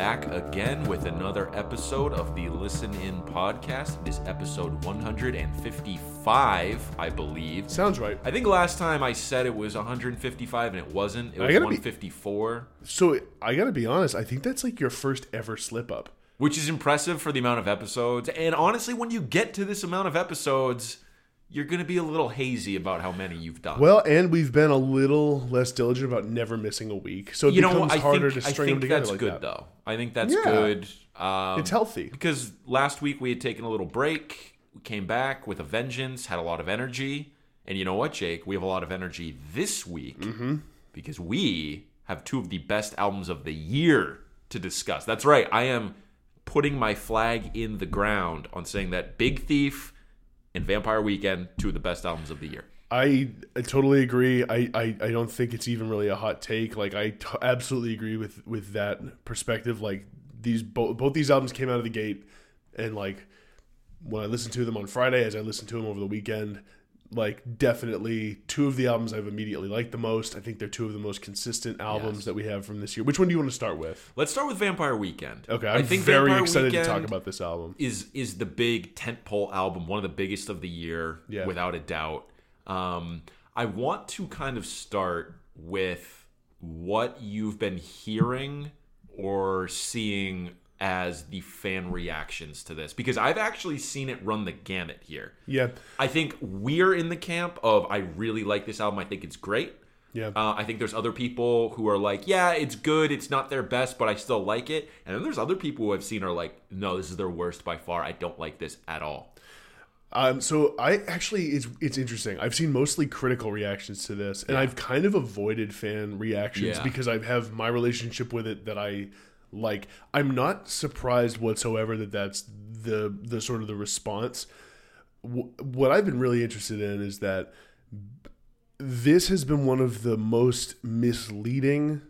back again with another episode of the Listen In podcast. It is episode 155, I believe. Sounds right. I think last time I said it was 155 and it wasn't. It was gotta be- 154, So I gotta be honest. I think that's like your first ever slip up. which is impressive for the amount of episodes. And honestly, when you get to this amount of episodes, you're going to be a little hazy about how many you've done. Well, and we've been a little less diligent about never missing a week, so it you know, becomes I harder think, to I string think them together that's like good that. though. I think that's Yeah. good. Um, It's healthy. because last week we had taken a little break. We came back with a vengeance, had a lot of energy, and you know what, Jake? We have a lot of energy this week Mm-hmm. because we have two of the best albums of the year to discuss. That's right. I am putting my flag in the ground on saying that Big Thief and Vampire Weekend, two of the best albums of the year. I, I totally agree. I, I, I don't think it's even really a hot take. Like I t- absolutely agree with with that perspective. Like these both both these albums came out of the gate, and like when I listened to them on Friday, as I listened to them over the weekend, like definitely two of the albums I've immediately liked the most. I think they're two of the most consistent albums Yes. that we have from this year. Which one do you want to start with? Let's start with Vampire Weekend. Okay, I I'm think very Vampire excited to talk about this album. is is the big tentpole album, one of the biggest of the year, Yeah. without a doubt. Um, I want to kind of start with what you've been hearing or seeing as the fan reactions to this, because I've actually seen it run the gamut here. Yeah, I think we're in the camp of I really like this album. I think it's great. yeah. Uh, I think there's other people who are like, yeah, it's good. It's not their best, but I still like it. And then there's other people who I've seen are like, no, this is their worst by far. I don't like this at all. Um, so I actually it's it's interesting. I've seen mostly critical reactions to this, and I've kind of avoided fan reactions Yeah. because I have my relationship with it that I like. I'm not surprised whatsoever that that's the the sort of the response. Wh- What I've been really interested in is that this has been one of the most misleading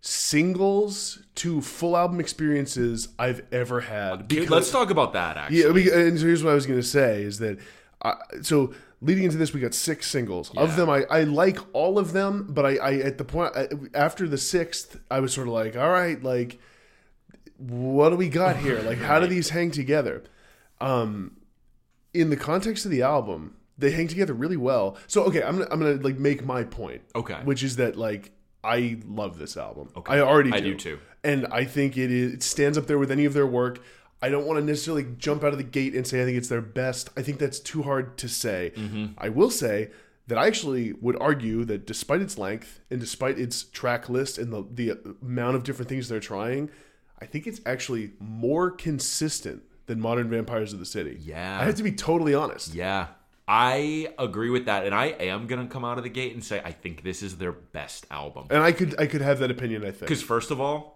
singles to full album experiences I've ever had. Dude, let's talk about that. Actually, Yeah, and so here's what I was going to say is that I, so leading into this, we got six singles. Yeah. Of them, I, I like all of them, but I, I at the point I, after the sixth, I was sort of like, all right, like, what do we got here? Like, how do these hang together? Um, in the context of the album, they hang together really well. So okay, I'm gonna, I'm gonna like make my point, Okay. which is that like I love this album. Okay. I already do. I do too. And I think it is it stands up there with any of their work. I don't want to necessarily jump out of the gate and say I think it's their best. I think that's too hard to say. Mm-hmm. I will say that I actually would argue that despite its length and despite its track list and the the amount of different things they're trying, I think it's actually more consistent than Modern Vampires of the City. Yeah. I have to be totally honest. Yeah, I agree with that, and I am gonna come out of the gate and say I think this is their best album. And I could I could have that opinion, I think. Because first of all,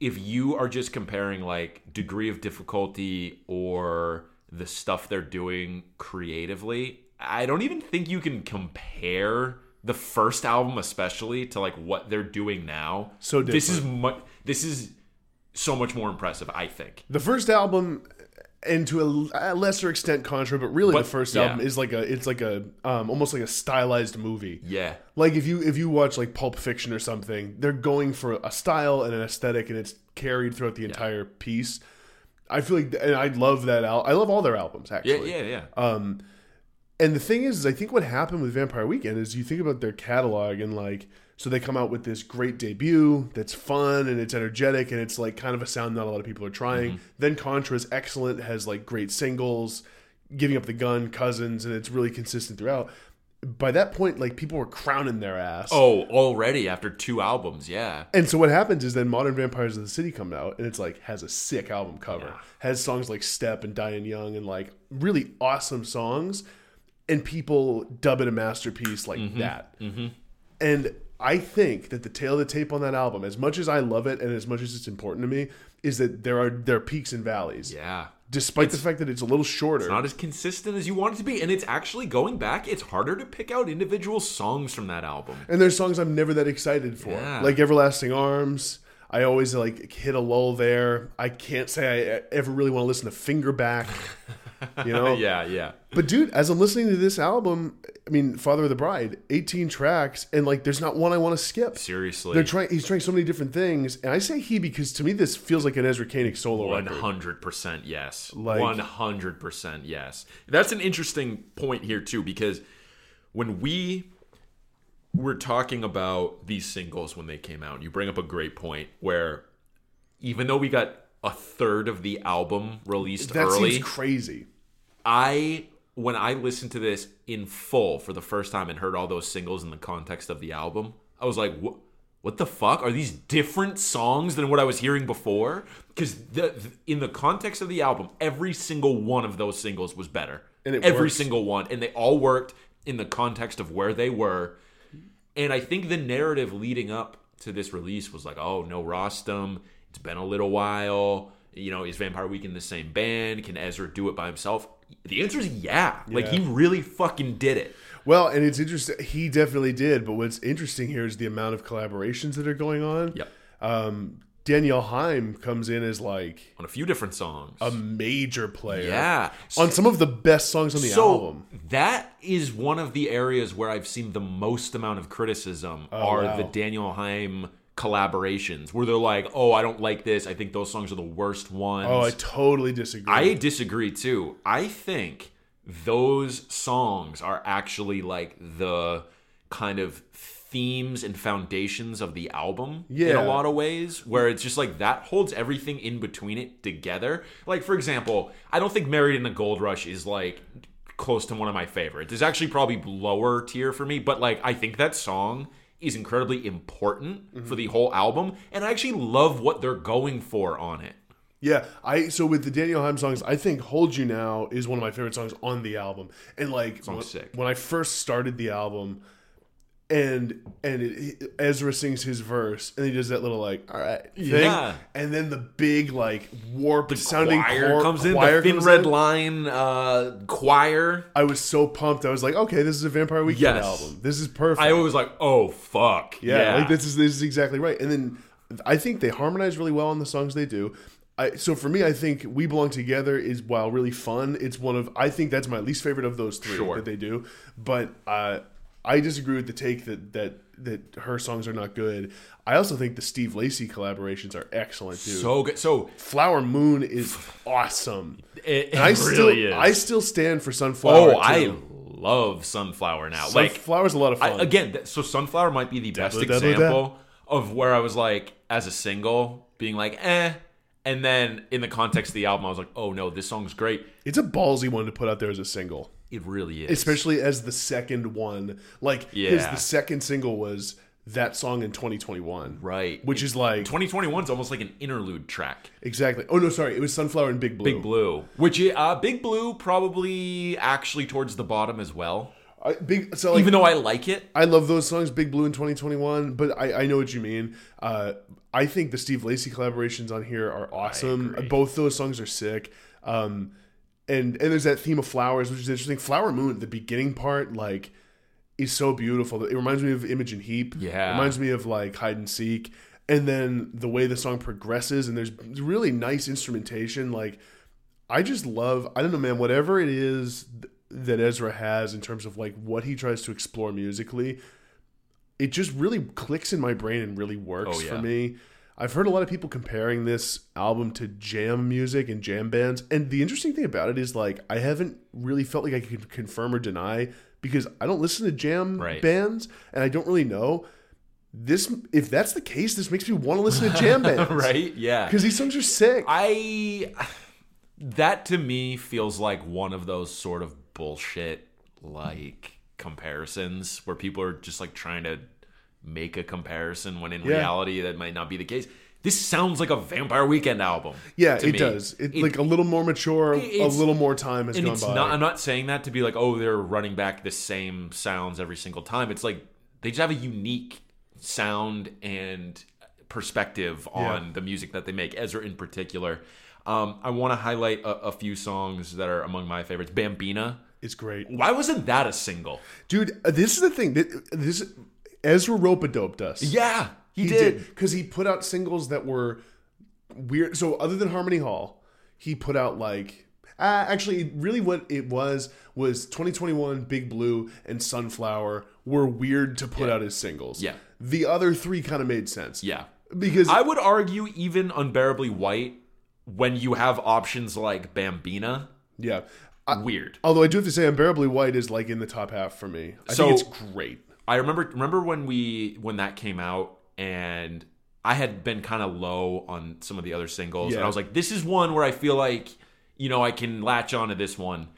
if you are just comparing like degree of difficulty or the stuff they're doing creatively, I don't even think you can compare the first album especially to like what they're doing now. So this is much this is so much more impressive, I think. The first album, and to a, a lesser extent, Contra, but really But- the first yeah. album is like a, it's like a, um, almost like a stylized movie. Yeah. Like if you if you watch like Pulp Fiction or something, they're going for a style and an aesthetic, and it's carried throughout the entire piece. I feel like, and I love that al- I love all their albums Yeah, actually. yeah, yeah. Um, and the thing is, is I think what happened with Vampire Weekend is you think about their catalog and like, so they come out with this great debut that's fun and it's energetic and it's like kind of a sound not a lot of people are trying. Then Contra is excellent, has like great singles, giving up the gun, cousins, and it's really consistent throughout. By that point, like people were crowning their ass. Oh, already after two albums, yeah. And so what happens is then Modern Vampires of the City come out and it's like has a sick album cover. Has songs like Step and Diane Young and like really awesome songs and people dub it a masterpiece like that. Mm-hmm. And I think that the tail of the tape on that album, as much as I love it and as much as it's important to me, is that there are there are peaks and valleys. Yeah. Despite the fact that it's a little shorter. Not as consistent as you want it to be. And it's actually going back, it's harder to pick out individual songs from that album. And there's songs I'm never that excited for, Yeah. like Everlasting Arms. I always like hit a lull there. I can't say I ever really want to listen to Finger Back. You know, yeah, yeah. But dude, as I'm listening to this album, I mean, Father of the Bride, 18 tracks, and like, there's not one I want to skip. Seriously. They're trying. He's trying so many different things, and I say he because to me this feels like an Ezra Koenig solo record. hundred percent yes. Like- One hundred percent yes. That's an interesting point here too, because when we were talking about these singles when they came out, you bring up a great point where even though we got a third of the album released That early, seems crazy. I when I listened to this in full for the first time and heard all those singles in the context of the album, I was like, "What? What the fuck? Are these different songs than what I was hearing before?" Because the, in the context of the album, every single one of those singles was better. And it every works. single one, and they all worked in the context of where they were. And I think the narrative leading up to this release was like, "Oh, no Rostam. It's been a little while." You know, is Vampire Weekend the same band? Can Ezra do it by himself? The answer is yeah. Like he really fucking did it. Well, and it's interesting. He definitely did. But what's interesting here is the amount of collaborations that are going on. Yep. Um, Danielle Haim comes in as like On a few different songs. a major player. yeah. On some of the best songs on the so album. that is one of the areas where I've seen the most amount of criticism oh, are Oh, wow. the Danielle Haim collaborations, where they're like, "Oh, I don't like this. I think those songs are the worst ones." Oh, I totally disagree. I disagree too. I think those songs are actually like the kind of themes and foundations of the album in a lot of ways where it's just like that holds everything in between it together. Like for example i don't think married in a gold rush is like close to one of my favorites. It's actually probably lower tier for me but like i think that song is incredibly important for the whole album and i actually love what they're going for on it. Yeah, I so with the Danielle Haim songs, I think "Hold You Now" is one of my favorite songs on the album. And like when, when I first started the album, and and it, Ezra sings his verse, and he does that little like "all right" thing, Yeah. and then the big like warped sounding choir chor- comes in choir the thin red in. line uh choir I was so pumped. I was like, okay, this is a Vampire Weekend Yes. album. This is perfect. i was like oh fuck Yeah, yeah, like this is this is exactly right. And then I think they harmonize really well on the songs they do. I, so for me, I think "We Belong Together" is while really fun. It's one of I think that's my least favorite of those three Sure. that they do. But uh, I disagree with the take that that that her songs are not good. I also think the Steve Lacy collaborations are excellent, dude. so good so Flower Moon is awesome. it, And I it still really is I still stand for Sunflower. oh i love sunflower now like Sunflower's a lot of I, fun. again th- so sunflower might be the best Dabba dabba da. example of where i was like as a single being like eh and then in the context of the album i was like oh no this song's great it's a ballsy one to put out there as a single. It really is especially as the second one. Like his the second single was that song in 2021, right Which is like 2021 is almost like an interlude track exactly. Oh no, sorry, it was Sunflower and Big Blue. Big Blue, which uh, Big Blue probably actually towards the bottom as well. I, big. So like, Even though I like it, I love those songs, Big Blue in 2021, but I, I know what you mean. Uh, I think the Steve Lacy collaborations on here are awesome. Both those songs are sick. Um, and and there's that theme of flowers, which is interesting. Flower Moon, the beginning part, like, is so beautiful. It reminds me of Imogen Heap. Yeah. It reminds me of like hide and seek. And then the way the song progresses, and there's really nice instrumentation. Like, I just love. I don't know, man. Whatever it is that Ezra has in terms of like what he tries to explore musically, it just really clicks in my brain and really works Oh, yeah. for me. I've heard a lot of people comparing this album to jam music and jam bands, and the interesting thing about it is like I haven't really felt like I could confirm or deny because I don't listen to jam Right. bands and I don't really know. This, if that's the case, this makes me want to listen to jam bands, right? Yeah. Because these songs are sick. I that to me feels like one of those sort of bullshit like comparisons where people are just like trying to make a comparison when in Yeah. reality that might not be the case. This sounds like a Vampire Weekend album. yeah, it me. does. It, It- like a little more mature, a little more time has and gone it's by. not i'm not saying that to be like oh they're running back the same sounds every single time it's like they just have a unique sound and perspective on Yeah. the music that they make ezra in particular um, i want to highlight a, a few songs that are among my favorites bambina it's great. why wasn't that a single dude uh, this is the thing this ezra rope doped us yeah He did. because he put out singles that were weird. So other than Harmony Hall, he put out like uh, actually really what it was was 2021 Big Blue and Sunflower were weird to put out as singles. Yeah. the other three kind of made sense. Yeah. because I would argue even unbearably white when you have options like Bambina, yeah. weird. Although I do have to say, Unbearably White is like in the top half for me. I So- think it's great. I remember remember when we when that came out and I had been kind of low on some of the other singles and I was like this is one where I feel like you know I can latch on to this one.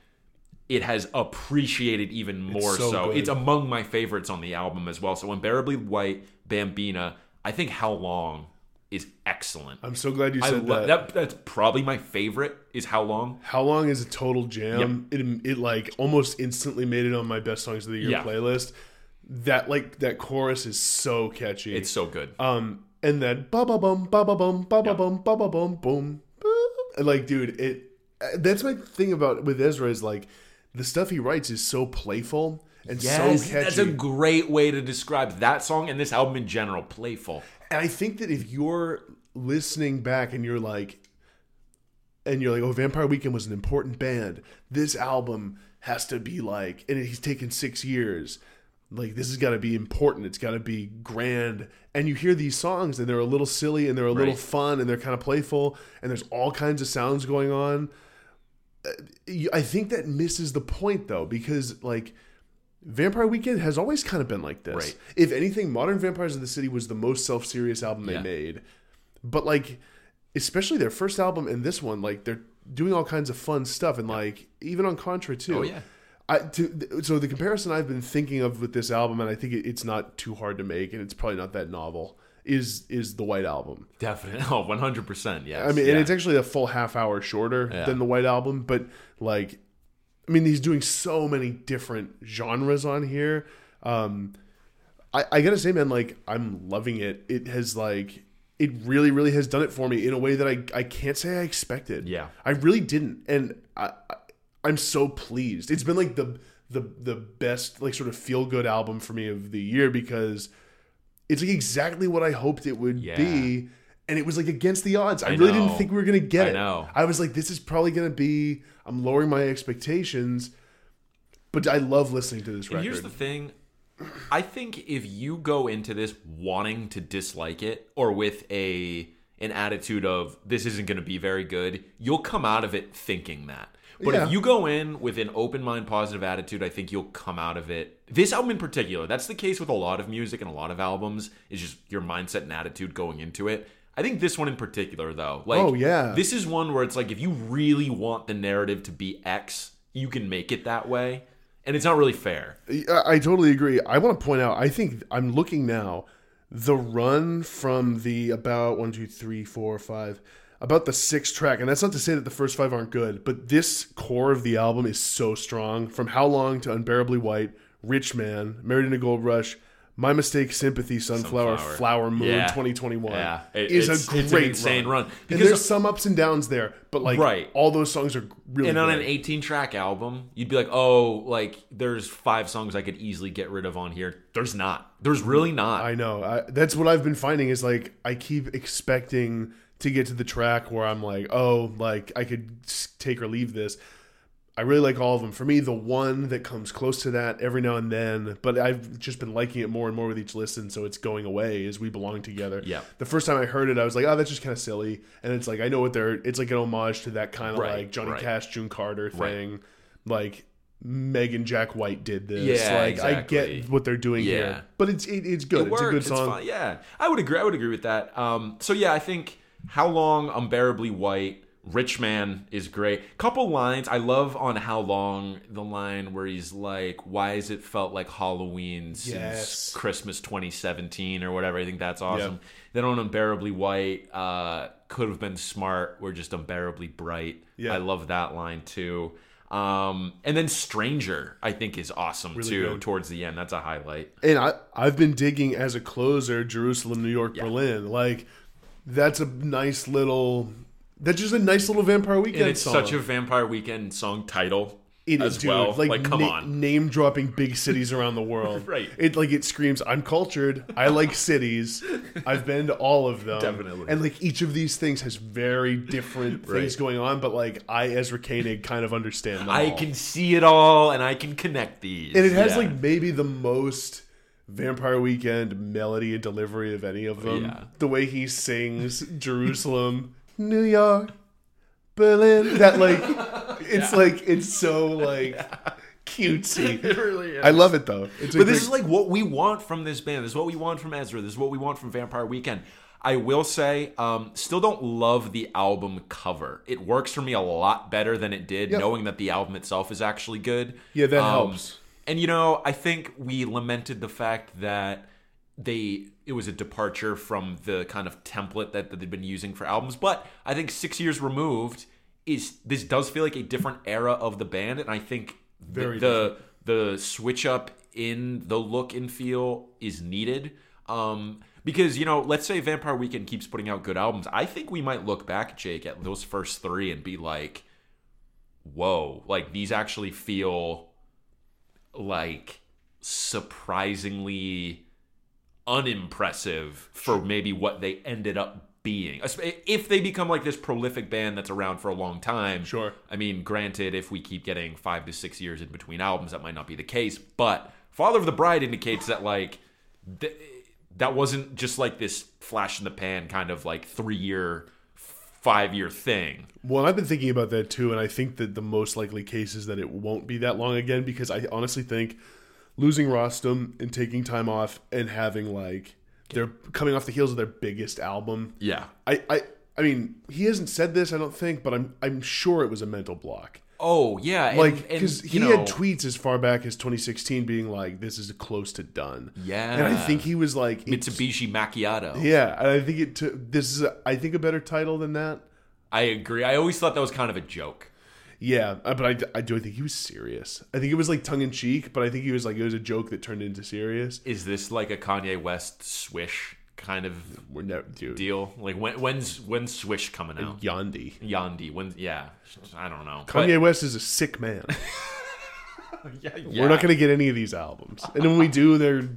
It has appreciated even more so so. It's among my favorites on the album as well. So Unbearably White, Bambina, I think How Long is excellent. I'm so glad you said lo- that. that. That's probably my favorite. Is How Long? How long is a total jam? It it like almost instantly made it on my best songs of the year Yeah. playlist. That like that chorus is so catchy. It's so good. um and then ba ba bum ba ba bum ba ba bum ba ba bum boom. Like dude, it that's my thing about with Ezra is like the stuff he writes is so playful and Yes, so catchy. that's a great way to describe that song and this album in general. Playful. And I think that if you're listening back and you're like, and you're like, oh, Vampire Weekend was an important band. This album has to be like, and he's taken six years. Like, this has got to be important. It's got to be grand. And you hear these songs and they're a little silly and they're a little Right. fun and they're kind of playful and there's all kinds of sounds going on. Uh, I think that misses the point though, because like, Vampire Weekend has always kind of been like this. Right. If anything, Modern Vampires of the City was the most self-serious album they Yeah. made. But like especially their first album and this one, like they're doing all kinds of fun stuff and like even on Contra too. Oh, yeah. I to, so the comparison I've been thinking of with this album and I think it, it's not too hard to make and it's probably not that novel is is the White Album. Definitely. Oh, 100%. Yes. I mean, yeah. and it's actually a full half hour shorter Yeah. than the White Album, but like, I mean, he's doing so many different genres on here. Um, I, I gotta say, man, like, I'm loving it. It has like, it really, really has done it for me in a way that I, I can't say I expected. Yeah. I really didn't, and I I'm so pleased. It's been like the the the best like sort of feel good album for me of the year because it's like exactly what I hoped it would Yeah. be. And it was like against the odds. I, I really know. didn't think we were gonna get I it. know. I was like, this is probably gonna be. I'm lowering my expectations, but I love listening to this And record. here's the thing. I think if you go into this wanting to dislike it or with a an attitude of this isn't going to be very good, you'll come out of it thinking that. But Yeah. if you go in with an open mind, positive attitude, I think you'll come out of it. This album in particular, that's the case with a lot of music and a lot of albums, is just your mindset and attitude going into it. I think this one in particular, though, like, Oh, yeah. this is one where it's like if you really want the narrative to be X, you can make it that way, and it's not really fair. I, I totally agree. I want to point out. I think I'm looking now. The run from the about one, two, three, four, five, about the sixth track, and that's not to say that the first five aren't good, but this core of the album is so strong. From How Long to Unbearably White, Rich Man, Married in a Gold Rush, My Mistake, Sympathy, Sunflower, Sunflower. Flower Moon, Yeah. 2021 Yeah. It- is it's- a great an insane run. And Because- there's some ups and downs there, but like Right. all those songs are really And on good. an 18 track album, you'd be like, oh, like there's five songs I could easily get rid of on here. There's not. There's really not. I know. I, that's what I've been finding is like I keep expecting to get to the track where I'm like, oh, like I could take or leave this. I really like all of them. For me, the one that comes close to that every now and then, but I've just been liking it more and more with each listen, so it's going away is We Belong Together. Yeah. The first time I heard it, I was like, oh, that's just kind of silly. And it's like, I know what they're, it's like an homage to that kind of Right, like Johnny right. Cash, June Carter Right. thing. Like, Megan Jack White did this. Yeah, like I get what they're doing Yeah. here, but it's it, it's good. It it's a good song. fine. Yeah, I would agree. I would agree with that. Um, so yeah, I think how long, unbearably white. Rich man is great. Couple lines I love on how long the line where he's like, "Why has it felt like Halloween since Yes. Christmas 2017 or whatever?" I think that's awesome. Then on unbearably white, uh, could have been smart. We're just unbearably bright. Yeah. I love that line too. Um, and then stranger, I think is awesome Really too. good. Towards the end, that's a highlight. And I I've been digging as a closer Jerusalem, New York, Berlin. Like that's a nice little that's just a nice little Vampire Weekend And it's song. such a Vampire Weekend song title. it, as dude, well. Like, Like, come na- on. name dropping big cities around the world. Right. It like it screams. I'm cultured. I like cities. I've been to all of them. Definitely. And like each of these things has very different things going on. But like I, Ezra Koenig, kind of understand. I all. can see it all, and I can connect these. And it has Yeah. like maybe the most Vampire Weekend melody and delivery of any of them. Yeah. The way he sings Jerusalem, New York, Berlin. That like it's like it's so like cutesy. It really is. I love it though. It's But this great- is like what we want from this band. This is what we want from Ezra. This is what we want from Vampire Weekend. I will say, um, still don't love the album cover. It works for me a lot better than it did, Yep. knowing that the album itself is actually good. Yeah, that Um, helps. And you know, I think we lamented the fact that they it was a departure from the kind of template that, that they've been using for albums. But I think six years removed is this does feel like a different era of the band, and I think the- the the switch up in the look and feel is needed. Um, because you know, let's say Vampire Weekend keeps putting out good albums. I think we might look back, Jake, at those first three and be like, "Whoa!" Like these actually feel like surprisingly unimpressive for maybe what they ended up being. If they become like this prolific band that's around for a long time, Sure. I mean, granted, if we keep getting five to six years in between albums, that might not be the case. But Father of the Bride indicates that like th- that wasn't just like this flash in the pan kind of like three year, five year thing. Well, I've been thinking about that too, and I think that the most likely case is that it won't be that long again because I honestly think losing Rostam and taking time off and having like they're coming off the heels of their biggest album. Yeah. I, I I mean, he hasn't said this, I don't think, but I'm I'm sure it was a mental block. Oh yeah, Like because he know, had tweets as far back as 2016 being like, "This is close to done." Yeah. and I think he was like, Mitsubishi Macchiato. Yeah, and I think it. Took, this is, a, I think, a better title than that. I agree. I always thought that was kind of a joke. Yeah, uh, but I do I think he was serious. I think it was like tongue in cheek, but I think he was like it was a joke that turned into serious. Is this like a Kanye West swish kind of We're never, dude. deal? Like when when's when's swish coming out? Yandhi. Yandhi. When? Yeah, I don't know. Kanye West is a sick man. But- yeah, We're not gonna get any of these albums, and when we do, they're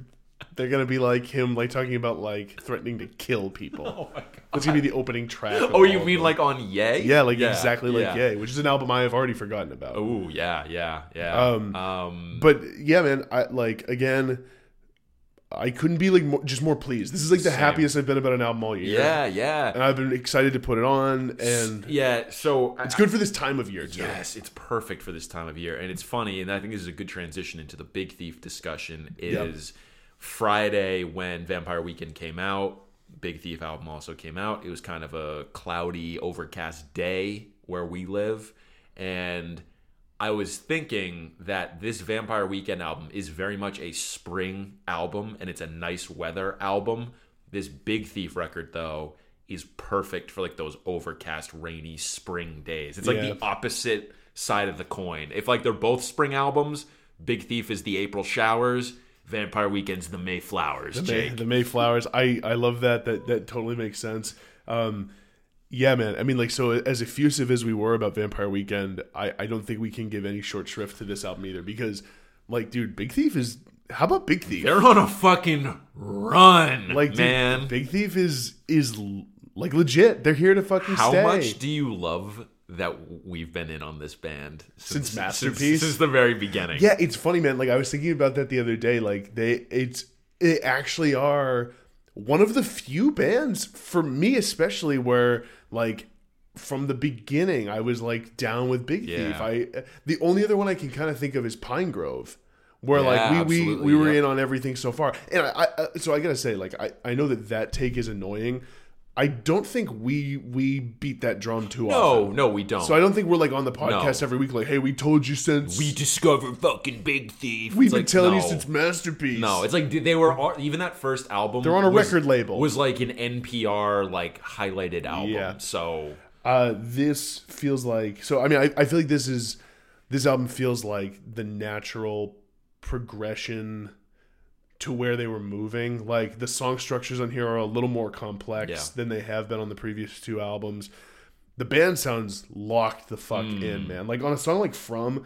they're gonna be like him, like talking about like threatening to kill people. Oh my god. That's gonna be the opening track. of Oh, all you of mean them. like on Yay? yeah, like exactly like yeah. Yay, which is an album I have already forgotten about. Oh yeah, yeah, yeah. Um, um But yeah, man, I like again. I couldn't be like more, just more pleased. This is like the Same. happiest I've been about an album all year. yeah, yeah, and I've been excited to put it on, and yeah. So it's good for this time of year too. Yes, it's perfect for this time of year, and it's funny, and I think this is a good transition into the Big Thief discussion. Is Friday when Vampire Weekend came out, Big Thief album also came out. It was kind of a cloudy, overcast day where we live, and I was thinking that this Vampire Weekend album is very much a spring album, and it's a nice weather album. This Big Thief record, though, is perfect for like those overcast, rainy spring days. It's like Yeah. the opposite side of the coin. If like they're both spring albums, Big Thief is the April showers, Vampire Weekend's the Mayflowers. The, Jake. May, the Mayflowers. I I love that. That that totally makes sense. Um, yeah, man. I mean, like, so as effusive as we were about Vampire Weekend, I I don't think we can give any short shrift to this album either because, like, dude, Big Thief is. How about Big Thief? They're on a fucking run, like, dude, man. Big Thief is is like legit. They're here to fucking How stay. much do you love that we've been in on this band Since Masterpiece? Since, the very beginning. Yeah, it's funny, man. Like I was thinking about that the other day. Like they, it's they actually are one of the few bands for me, especially where like from the beginning I was like down with Big Yeah. Thief. I the only other one I can kind of think of is Pinegrove. Where Yeah, like we, we, we were yeah. in on everything so far, and I, I so I gotta say like I, I know that that take is annoying. I don't think we we beat that drum too often. No, no, we don't. So I don't think we're like on the podcast No. every week, like, hey, we told you since we discovered fucking Big Thief. we've It's been like, telling no. you since Masterpiece. No, it's like they were even that first album. They're on a was- record label. Was like an NPR like highlighted album. Yeah. So uh, this feels like so. I mean, I, I feel like this is this album feels like the natural progression to where they were moving. Like the song structures on here are a little more complex Yeah. than they have been on the previous two albums. The band sounds locked the fuck Hmm. in, man. Like on a song like From,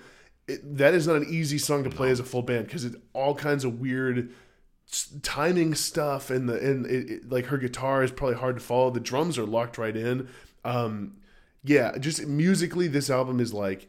it, that is not an easy song to play as a full band because it's all kinds of weird timing stuff and the and it, it- like her guitar is probably hard to follow. The drums are locked right in. Um, yeah, just musically, this album is like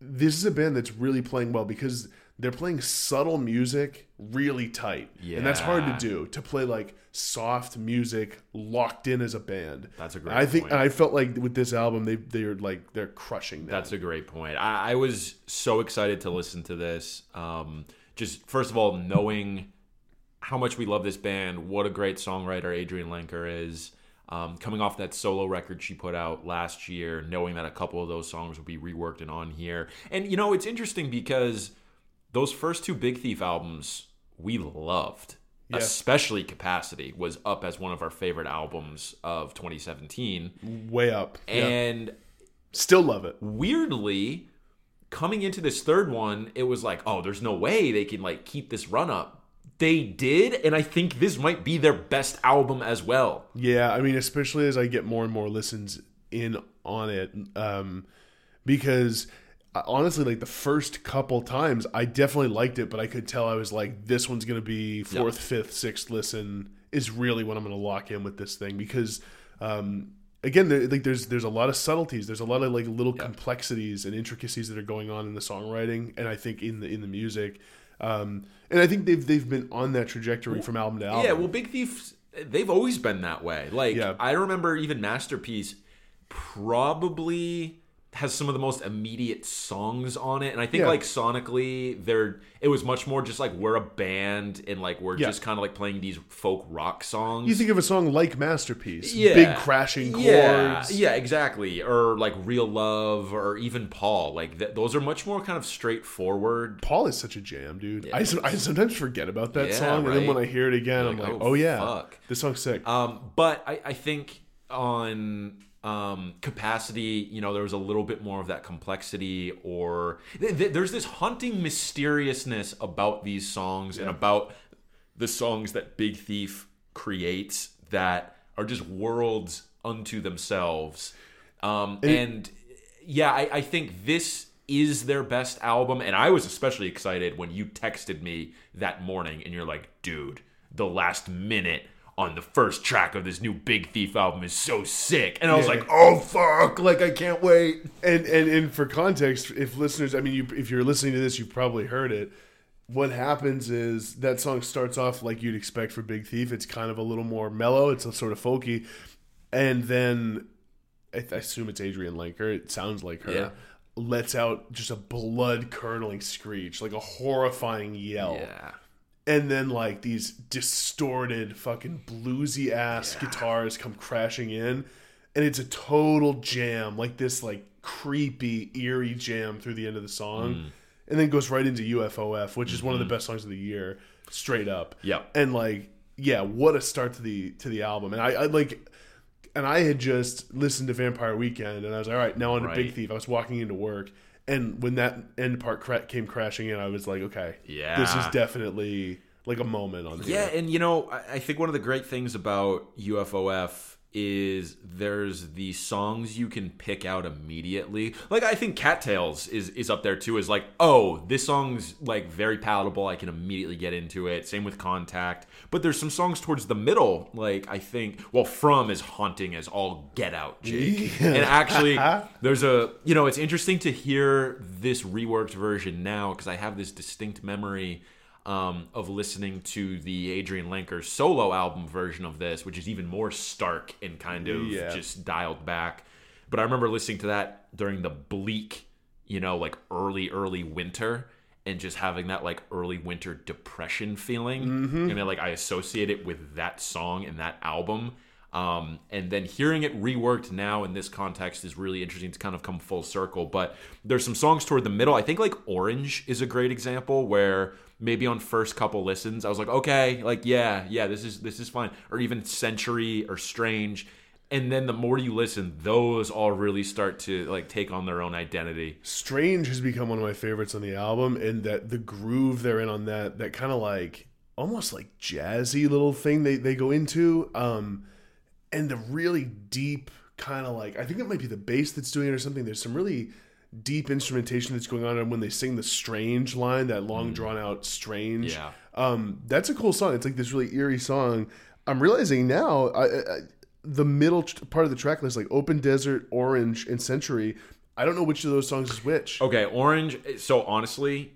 this is a band that's really playing well because they're playing subtle music really tight, and that's hard to do. To play like soft music locked in as a band. That's a great I think, point. and I felt like with this album, they they're like they're crushing. That. That's a great point. I, I was so excited to listen to this. Um, just first of all, knowing how much we love this band, what a great songwriter Adrianne Lenker is. Um, coming off that solo record she put out last year, knowing that a couple of those songs will be reworked and on here. And you know, it's interesting because those first two Big Thief albums we loved. Yeah. Especially Capacity was up as one of our favorite albums of 2017. way up. yeah. And Still love it. weirdly coming into this third one it was like oh there's no way they can like keep this run up they did and i think this might be their best album as well Yeah, I mean, especially as I get more and more listens in on it, um, because honestly, like the first couple times, I definitely liked it, but I could tell I was like, this one's gonna be fourth, fifth, sixth listen is really when I'm gonna lock in with this thing because. Um, Again, there, like there's there's a lot of subtleties. There's a lot of like little complexities and intricacies that are going on in the songwriting, and I think in the in the music, um, and I think they've they've been on that trajectory from album to album. yeah well big thief they've always been that way like Yeah. i remember even masterpiece probably has some of the most immediate songs on it and i think Yeah. like sonically they're it was much more just like we're a band and like we're Yeah. just kind of like playing these folk rock songs You think of a song like Masterpiece, yeah. big crashing chords. Yeah, yeah, exactly. Or like Real Love, or even Paul. Like th- those are much more kind of straightforward. Paul is such a jam, dude. I, I sometimes forget about that song, and then when. I hear it again, I'm like, like, oh, "Oh, yeah, fuck." this song's sick. Um, but I, I think on um, capacity, you know, there was a little bit more of that complexity, or th- th- there's this haunting mysteriousness about these songs and about the songs that Big Thief creates that are just worlds unto themselves. Um, and yeah, I, I think this is their best album, and I was especially excited when you texted me that morning, and you're like, "Dude, the last minute." On the first track of this new Big Thief album is so sick, and I was Yeah. like, "Oh fuck! Like I can't wait." and, and and for context, if listeners, I mean, you, if you're listening to this, you've probably heard it. What happens is that song starts off like you'd expect for Big Thief. It's kind of a little more mellow. It's a sort of folky, and then I, I assume it's Adrianne Lenker. It sounds like her. Yeah. Lets out just a blood curdling screech, like a horrifying yell. Yeah, and then like these distorted fucking bluesy ass guitars come crashing in. And it's a total jam like this like creepy eerie jam through the end of the song. Mm. And then goes right into UFOF which is one of the mm-hmm. best songs of the year straight up. Yeah and like yeah what a start to the to the album. And I, I like and I had just listened to Vampire Weekend, and I was like, all right, now on to Big Thief. I was walking into work, and when that end part cra- came crashing in, I was like, okay, Yeah. this is definitely like a moment on Yeah, here. and you know, I I think one of the great things about UFOF is there's the songs you can pick out immediately. Like I think Cattails is is up there too. Is like, oh, this song's like very palatable. I can immediately get into it. Same with Contact. But there's some songs towards the middle. Like I think, well, From is haunting as all get out, Jake. and actually, there's a you know, it's interesting to hear this reworked version now because I have this distinct memory um, of listening to the Adrianne Lenker solo album version of this, which is even more stark and kind of Yeah. just dialed back. But I remember listening to that during the bleak, you know, like early, early winter and just having that like early winter depression feeling. And then like I associate it with that song and that album. Um, and then hearing it reworked now in this context is really interesting to kind of come full circle. But there's some songs toward the middle. I think like Orange is a great example where maybe on first couple listens I was like, okay, like yeah, yeah, this is this is fine. Or even Century or Strange. And then the more you listen, those all really start to like take on their own identity. Strange has become one of my favorites on the album, and that the groove they're in on that, that kind of like almost like jazzy little thing they, they go into, um, and the really deep kind of like I think it might be the bass that's doing it or something. There's some really deep instrumentation that's going on and when they sing the strange line that long drawn out strange Yeah. um that's a cool song it's like this really eerie song i'm realizing now I, I, the middle part of the track list like open desert orange and century i don't know which of those songs is which Okay, Orange. So honestly,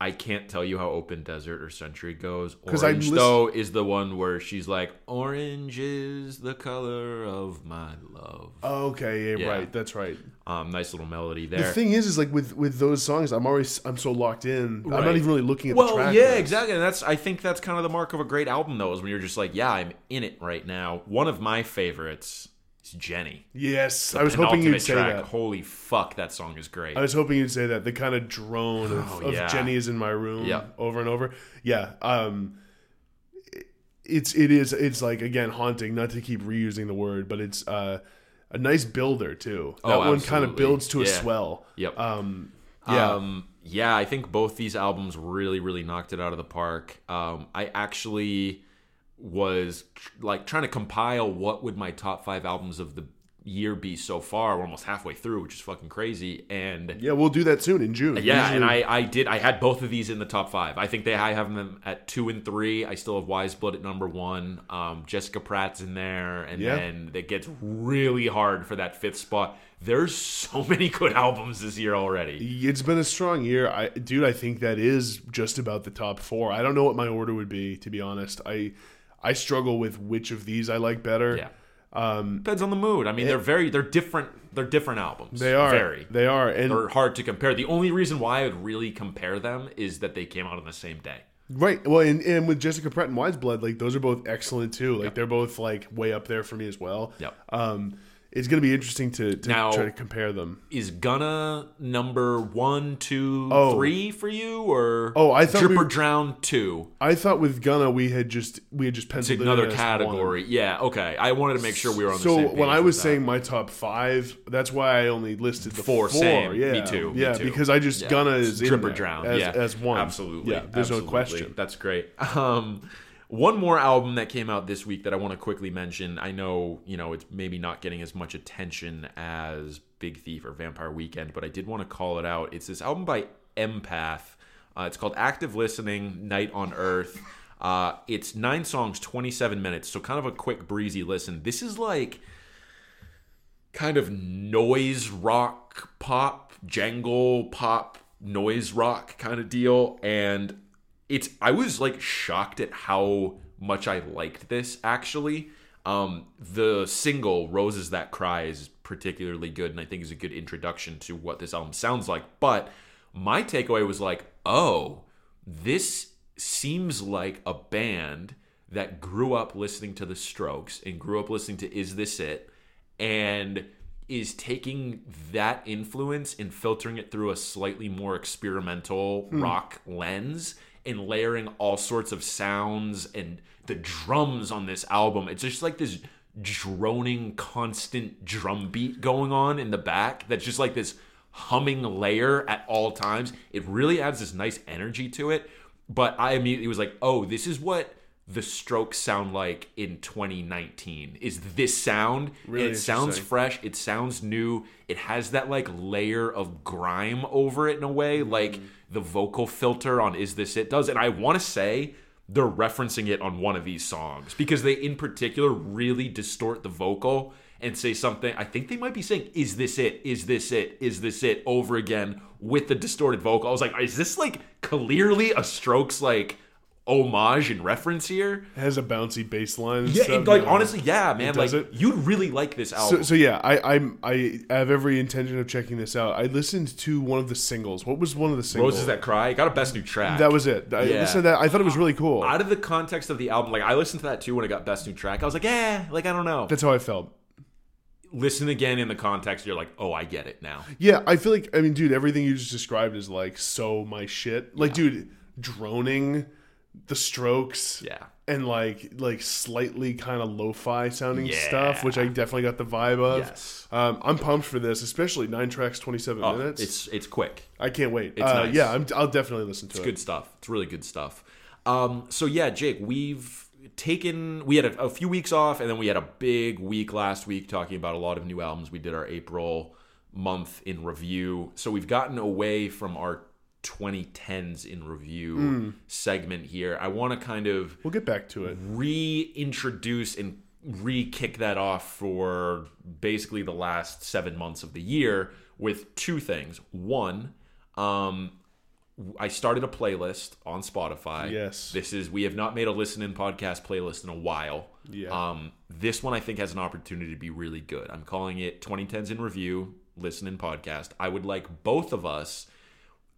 I can't tell you how Open Desert or Century goes. I'm Orange though is the one where she's like, "Orange is the color of my love." okay yeah, Yeah. right that's right Um, nice little melody there. the thing is is like with with those songs i'm always i'm so locked in i'm not even really looking at the well, track yeah, list. exactly. And that's I think that's kind of the mark of a great album, though, is when you're just like, "Yeah, I'm in it right now." One of my favorites is Jenny. yes i was hoping you'd say track. that Holy fuck, that song is great. I was hoping you'd say that the kind of drone of, Oh, of. Jenny is in my room Yeah. over and over. Yeah, um, it's it is it's like again haunting. Not to keep reusing the word, but it's uh, a nice builder too. That Oh, one kind of builds to a swell. Yep. Um, yeah, Um, yeah, I think both these albums really, really knocked it out of the park. Um, I actually was tr- like trying to compile what would my top five albums of the year be so far. We're almost halfway through, which is fucking crazy. And yeah, we'll do that soon in June. yeah, Usually- and I, I did. I had both of these in the top five. I think they I have them at two and three. I still have Weyes Blood at number one. Um, Jessica Pratt's in there, and Yeah. then it gets really hard for that fifth spot. There's so many good albums this year already. It's been a strong year, I dude. I think that is just about the top four. I don't know what my order would be, to be honest. I I struggle with which of these I like better. Yeah. Um, Depends on the mood. I mean, they're very, they're different. They're different albums. They are very. They are, and They're hard to compare. The only reason why I would really compare them is that they came out on the same day. Right. Well, and, and with Jessica Pratt and Weyes Blood, like those are both excellent too. Like they're both like way up there for me as well. Yep. Um, it's gonna be interesting to, to Now- try to compare them. Is Gunna number one, two, Oh. three for you, or Oh, I thought Drip we or Drown two? I thought with Gunna we had just we had just It's penciled it another category. Yeah, okay. I wanted to make sure we were on the same page. So when I was that. saying my top five, that's why I only listed the Four, four. same. Yeah, Me too, me Yeah, too. because I just Yeah. Gunna is Drip in or Drown, as, yeah, as one. Absolutely, Yeah, there's absolutely. no question. That's great. Um, one more album that came out this week that I want to quickly mention. I know you know it's maybe not getting as much attention as Big Thief or Vampire Weekend, but I did want to call it out. It's this album by Empath. Uh, it's called Active Listening: Night on Earth. Uh, it's nine songs, 27 minutes, so kind of a quick, breezy listen. This is like kind of noise rock pop, jangle pop, noise rock kind of deal. And it's I was like shocked at how much I liked this actually. Um, the single "Roses That Cry" is particularly good, and I think is a good introduction to what this album sounds like. But my takeaway was like, oh, this seems like a band that grew up listening to the Strokes and grew up listening to "Is This It," and is taking that influence and filtering it through a slightly more experimental rock lens and layering all sorts of sounds and the drums on this album. It's just like this droning constant drum beat going on in the back that's just like this humming layer at all times. It really adds this nice energy to it. But I immediately was like, oh, this is what the strokes sound like in 2019 is this sound Really it sounds fresh it sounds new it has that like layer of grime over it in a way Mm-hmm. like the vocal filter on is this it does and i want to say they're referencing it on one of these songs because they in particular really distort the vocal and say something i think they might be saying is this it? Is this it? Is this it? over again with the distorted vocal. I was like is this like clearly a strokes like homage and reference here It has a bouncy bass line. and yeah, stuff, like yeah. honestly, yeah, man. Like it? you'd really like this album. so yeah, I I'm, I have every intention of checking this out. I listened to one of the singles. What was one of the singles? Roses that cry got a best new track. That was it. I Yeah. listened to that. I thought it was really cool. out of the context of the album. Like I listened to that too when it got best new track. I was like, yeah, like I don't know. That's how I felt. Listen again in the context. You're like, oh, I get it now. Yeah, I feel like I mean, dude, everything you just described is like so my shit. Like, dude, droning, the strokes, Yeah. and like like slightly kind of lo-fi sounding Yeah. stuff, which I definitely got the vibe of. Yes. Um, I'm pumped for this, especially nine tracks, 27 Oh, minutes. it's it's quick. I can't wait. it's uh, nice. Yeah, I'm, I'll definitely listen to it. good stuff. It's really good stuff. Um, so yeah, Jake, we've taken we had a, a few weeks off, and then we had a big week last week talking about a lot of new albums. We did our April month in review. So we've gotten away from our 2010s in review segment here. I want to kind of We'll get back to it. reintroduce and re-kick that off for basically the last seven months of the year with two things. One, um, I started a playlist on Spotify. Yes. This is we have not made a listen in podcast playlist in a while. Yeah. Um, this one I think has an opportunity to be really good. I'm calling it 2010s in review, listen in podcast. I would like both of us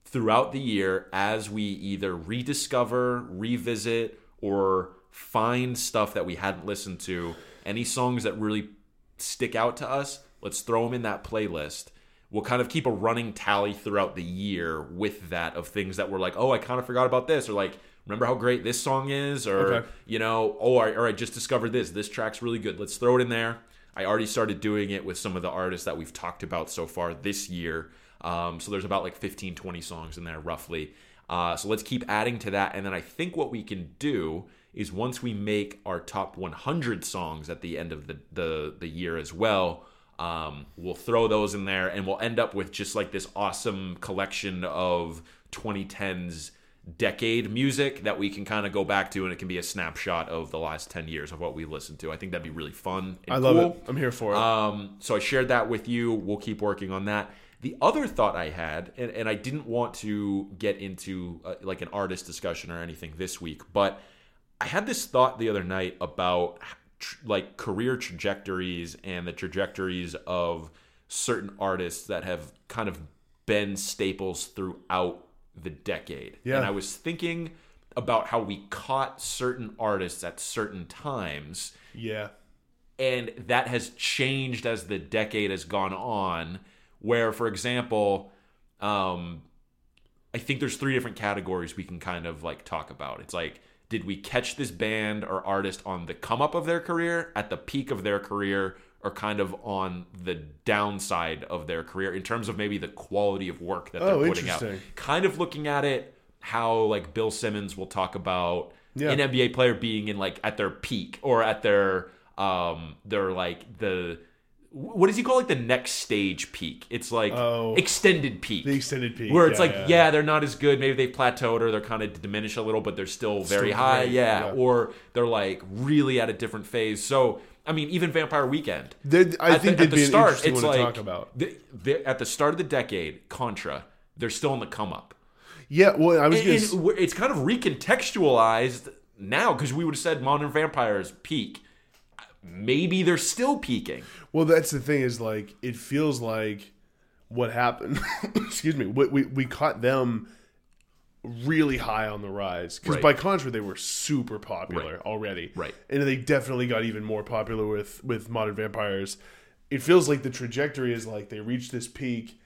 throughout the year as we either rediscover, revisit, or find stuff that we hadn't listened to, any songs that really stick out to us, let's throw them in that playlist. We'll kind of keep a running tally throughout the year with that of things that we're like, oh, I kind of forgot about this, or like, remember how great this song is, or Okay. you know, oh, I, or I just discovered this. This track's really good. Let's throw it in there. I already started doing it with some of the artists that we've talked about so far this year. Um, so there's about like 15, 20 songs in there roughly. Uh, so let's keep adding to that. And then I think what we can do is once we make our top 100 songs at the end of the, the, the year as well, um, we'll throw those in there and we'll end up with just like this awesome collection of 2010s decade music that we can kind of go back to and it can be a snapshot of the last 10 years of what we listened to. I think that'd be really fun. And I love cool. it. I'm here for it. Um, so I shared that with you. We'll keep working on that. The other thought I had, and, and I didn't want to get into uh, like an artist discussion or anything this week, but I had this thought the other night about tr- like career trajectories and the trajectories of certain artists that have kind of been staples throughout the decade. Yeah. And I was thinking about how we caught certain artists at certain times yeah. and that has changed as the decade has gone on where for example um i think there's three different categories we can kind of like talk about. It's like did we catch this band or artist on the come up of their career at the peak of their career or kind of on the downside of their career in terms of maybe the quality of work that they're Oh, putting out? kind of looking at it how like bill simmons will talk about Yeah. an NBA player being in like at their peak or at their um their like the what does he call like the next stage peak? It's like Oh. extended peak. The extended peak. where it's Yeah, like, yeah. yeah, they're not as good. Maybe they've plateaued or they're kind of diminished a little, but they're still very Still high. Yeah. yeah. Or they're like really at a different phase. So, I mean, even Vampire Weekend. I At think the, at the start, it's like talk about. the- the- at the start of the decade, Contra, they're still in the come up. Yeah, well, I was going it's kind of recontextualized now because we would have said Modern Vampires peak. Maybe they're still peaking. Well, that's the thing is like it feels like what happened. excuse me. We, we we caught them really high on the rise because Right. by contrast they were super popular Right. already, Right. And they definitely got even more popular with with Modern Vampires. It feels like the trajectory is like they reached this peak,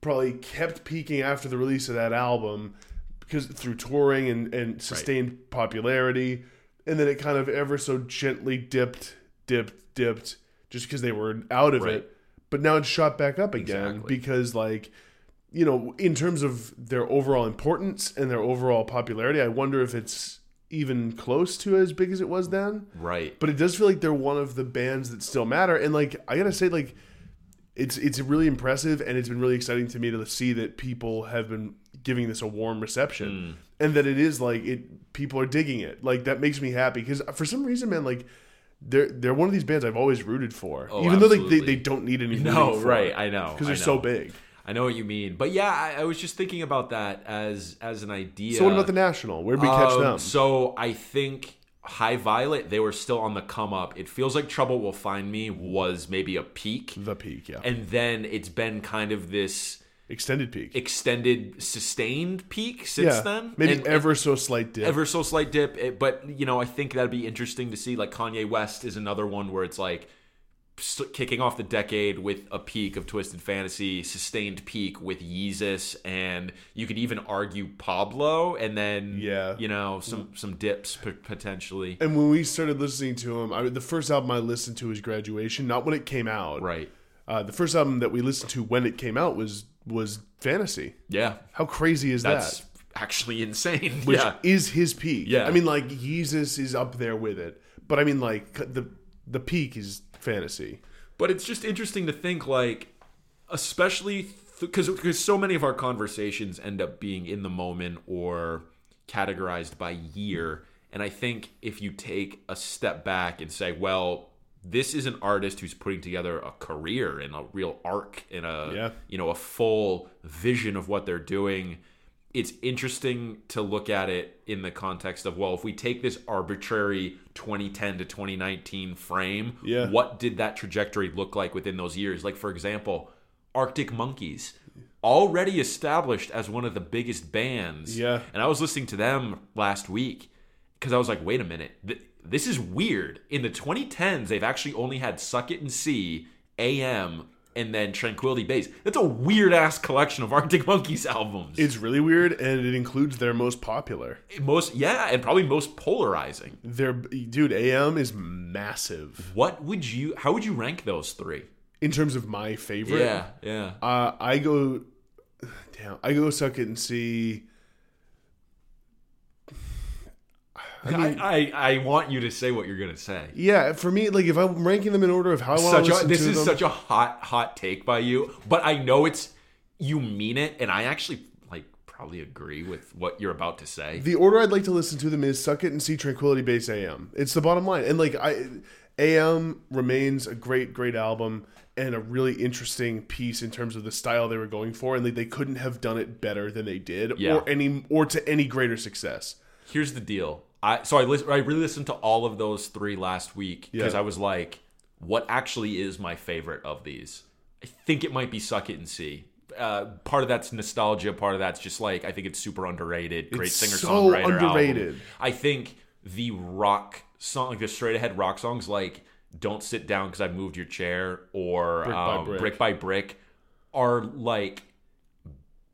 probably kept peaking after the release of that album because through touring and and sustained popularity, and then it kind of ever so gently dipped, dipped, dipped, just because they were out of Right. it. But now it's shot back up again Exactly. because like you know, in terms of their overall importance and their overall popularity, I wonder if it's even close to as big as it was then. Right. But it does feel like they're one of the bands that still matter. And like I gotta say, like it's it's really impressive and it's been really exciting to me to see that people have been giving this a warm reception hmm. and that it is like it people are digging it. Like that makes me happy because for some reason, man, like they're they're one of these bands I've always rooted for, Oh, even though like absolutely. they, they don't need any No, right, I know, because they're so big. I know what you mean, but yeah, I, I was just thinking about that as as an idea. So what about the national? Where would we catch Um, them? So I think High Violet, they were still on the come up. It feels like Trouble Will Find Me was maybe a peak, The peak, yeah, and then it's been kind of this extended peak. extended, sustained peak since yeah, then. maybe And- ever so slight dip. ever so slight dip. It- but you know, I think that'd be interesting to see. Like Kanye West is another one where it's like kicking off the decade with a peak of Twisted Fantasy, sustained peak with Yeezus, and you could even argue Pablo, and then Yeah. you know, some some dips p- potentially. and when we started listening to him, I, the first album I listened to was Graduation, not when it came out. Right. Uh, the first album that we listened to when it came out was was Fantasy. Yeah. How crazy is that? That's that? actually insane. Which yeah. is his peak. Yeah. I mean, like Yeezus is up there with it, but I mean, like the the peak is Fantasy. But it's just interesting to think like especially because because so many of our conversations end up being in the moment or categorized by year and i think if you take a step back and say well this is an artist who's putting together a career and a real arc and a Yeah. you know a full vision of what they're doing it's interesting to look at it in the context of well if we take this arbitrary 2010 to 2019 frame Yeah. what did that trajectory look like within those years like for example arctic monkeys already established as one of the biggest bands Yeah. and i was listening to them last week because i was like wait a minute this is weird in the 2010s they've actually only had suck it and see am and then tranquility base that's a weird ass collection of arctic monkeys albums It's really weird, and it includes their most popular. most yeah and probably most polarizing Their dude, AM is massive what would you how would you rank those three in terms of my favorite. yeah yeah Uh, I go, damn, I go suck it and see. I, I, I want you to say what you're gonna say Yeah, for me, like if I'm ranking them in order of how I want to such a, this to is them, such a hot hot take by you but i know it's you mean it and i actually like probably agree with what you're about to say the order I'd like to listen to them is suck it and see Tranquility Base AM. It's the bottom line, and like I, AM remains a great, great album and a really interesting piece in terms of the style they were going for, and like they couldn't have done it better than they did, Yeah. or any or to any greater success. Here's the deal i so i listen, i really listened to all of those three last week because Yeah. i was like what actually is my favorite of these i think it might be suck it and see uh, part of that's nostalgia part of that's just like i think it's super underrated great It's singer songwriter. so underrated. i think the rock song like the straight ahead rock songs like don't sit down because i moved your chair or Brick by um, Brick. brick by brick are like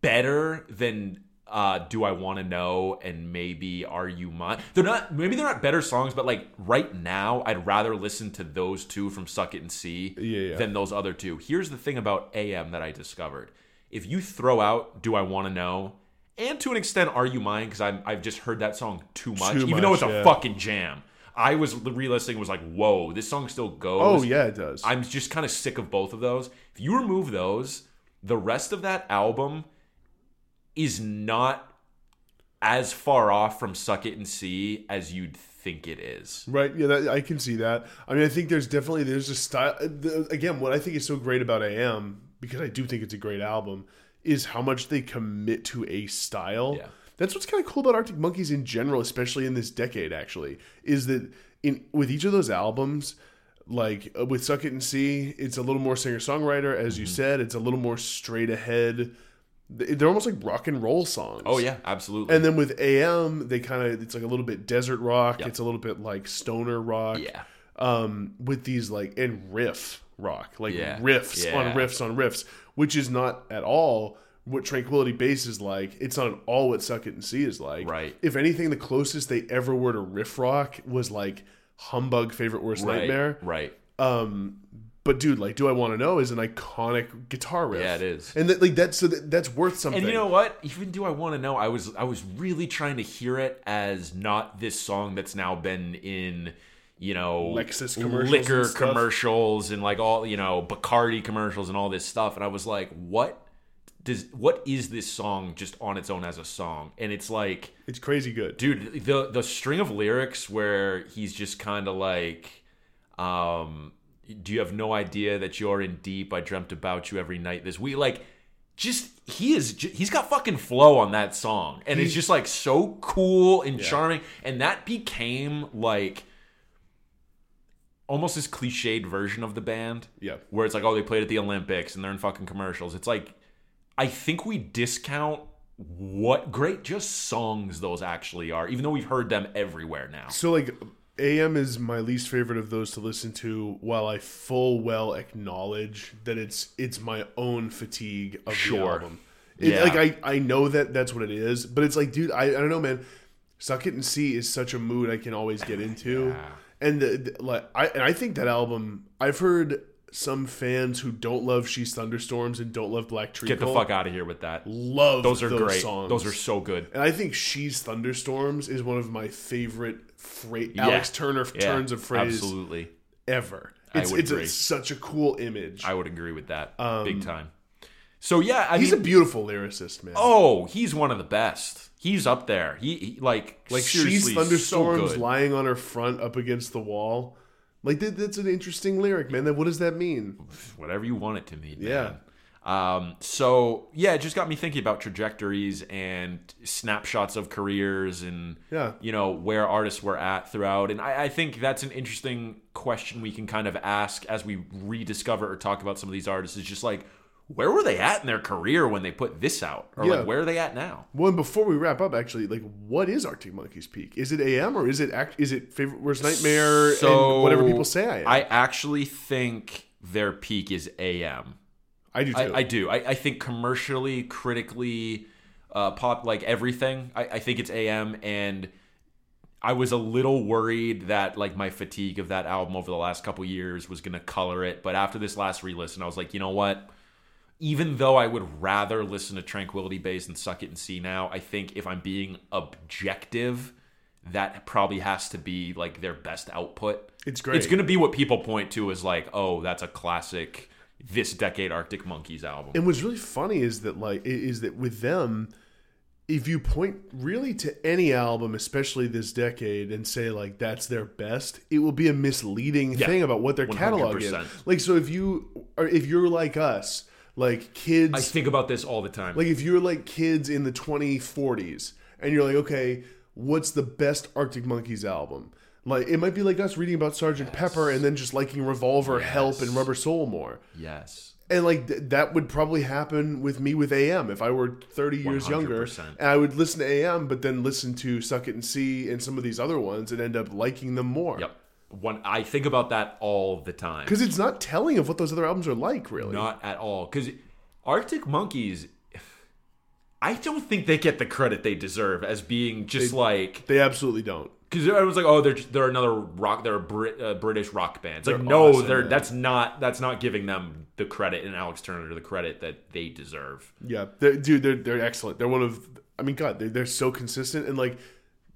better than uh, do I want to know and maybe are you mine? They're not maybe they're not better songs, but like right now, I'd rather listen to those two from Suck It and See Yeah, yeah. than those other two. Here's the thing about AM that I discovered: if you throw out "Do I Want to Know" and to an extent "Are You Mine" because I've just heard that song too much, Too even much, though it's a fucking jam. I was the re-listening, was like, "Whoa, this song still goes." Oh yeah, it does. I'm just kind of sick of both of those. If you remove those, the rest of that album is not as far off from Suck It and See as you'd think it is. Right. Yeah, that, I can see that. I mean, I think there's definitely there's a style. The, again, what I think is so great about AM because I do think it's a great album is how much they commit to a style. Yeah. That's what's kind of cool about Arctic Monkeys in general, especially in this decade. Actually, is that in with each of those albums. Like uh, with Suck It and See, it's a little more singer songwriter, as Mm-hmm. you said. It's a little more straight ahead. They're almost like rock and roll songs. Oh yeah, absolutely. And then with AM, they kind of it's like a little bit desert rock. It's a little bit like stoner rock. yeah. Um, with these like and riff rock, like Yeah. riffs Yeah. on riffs on riffs, which is not at all what Tranquility Base is like. It's not at all what Suck It and See is like. Right. If anything, the closest they ever were to riff rock was like Humbug Favorite Worst Right. Nightmare. Right. Um, but dude, like, do I want to know is an iconic guitar riff. Yeah, it is. and that, like that's so that, that's worth something. And you know what? Even do I want to know? I was I was really trying to hear it as not this song that's now been in you know Lexus commercials liquor and commercials and like all you know Bacardi commercials and all this stuff. And I was like, what does what is this song just on its own as a song? And it's like it's crazy good. dude the the string of lyrics where he's just kind of like um do you have no idea that you're in deep? I dreamt about you every night this week. Like just he is he's got fucking flow on that song. And it's just like so cool and charming. And that became like almost this cliched version of the band. Yeah. where it's like oh they played at the olympics and they're in fucking commercials. It's like i think we discount what great just songs those actually are even though we've heard them everywhere now. So like AM is my least favorite of those to listen to while I full well acknowledge that it's it's my own fatigue of the album. It, Yeah. Like I I know that that's what it is, but it's like dude, I, I don't know man. Suck it and see is such a mood I can always get into. Yeah. And the, the- like I and I think that album I've heard some fans who don't love She's Thunderstorms and don't love Black Treacle get the fuck out of here with that love those are great songs. those are so good And I think "She's Thunderstorms" is one of my favorite phrase, Yeah. Alex Turner Yeah, turns of phrase absolutely ever. It's it's such a cool image. i would agree with that Um, big time So yeah, I He's a beautiful lyricist, man. oh, he's one of the best. He's up there. He, he like like she's thunderstorms so lying on her front up against the wall. Like that, that's an interesting lyric, man. Then what does that mean? whatever you want it to mean. Yeah. Man. Um, so yeah, it just got me thinking about trajectories and snapshots of careers and Yeah. you know where artists were at throughout. And I, I think that's an interesting question we can kind of ask as we rediscover or talk about some of these artists. Is just like where were they at in their career when they put this out, or Yeah. like where are they at now? Well, and before we wrap up, actually, like, what is Arctic Monkeys peak? Is it AM or is it act? Is it favorite worst nightmare and whatever people say I am? I actually think their peak is AM. I do too. I, I do. I, I think commercially, critically, uh, pop like everything. I, I think it's AM, and I was a little worried that like my fatigue of that album over the last couple years was gonna color it. But after this last re-listen, I was like, you know what? Even though I would rather listen to Tranquility Base and Suck It and See now, I think if I'm being objective, that probably has to be like their best output. It's great. It's gonna be what people point to as like, oh, that's a classic this decade Arctic Monkeys album. And what's really funny is that like is that with them, if you point really to any album, especially this decade, and say like that's their best, it will be a misleading thing about what their catalog is. Like so, if you or if you're like us, like kids, I think about this all the time. like if you're like kids in the 2040s, and you're like, okay, what's the best Arctic Monkeys album? Like it might be like us reading about Sergeant Pepper and then just liking Revolver, Help, and Rubber Soul more. yes. And like th- that would probably happen with me with AM if I were 30 years younger. 100%. And I would listen to AM, but then listen to Suck It and See and some of these other ones and end up liking them more. Yep. One I think about that all the time. Because it's not telling of what those other albums are like, really. Not at all. Because Arctic Monkeys, I don't think they get the credit they deserve as being just like they absolutely don't. Because I was like, oh, they're they're another rock, they're a Brit, uh, British rock band. It's like They're no, awesome, they're man. that's not that's not giving them the credit and Alex Turner the credit that they deserve. Yeah, they're, dude, they're they're excellent. They're one of, I mean, God, they're, they're so consistent and like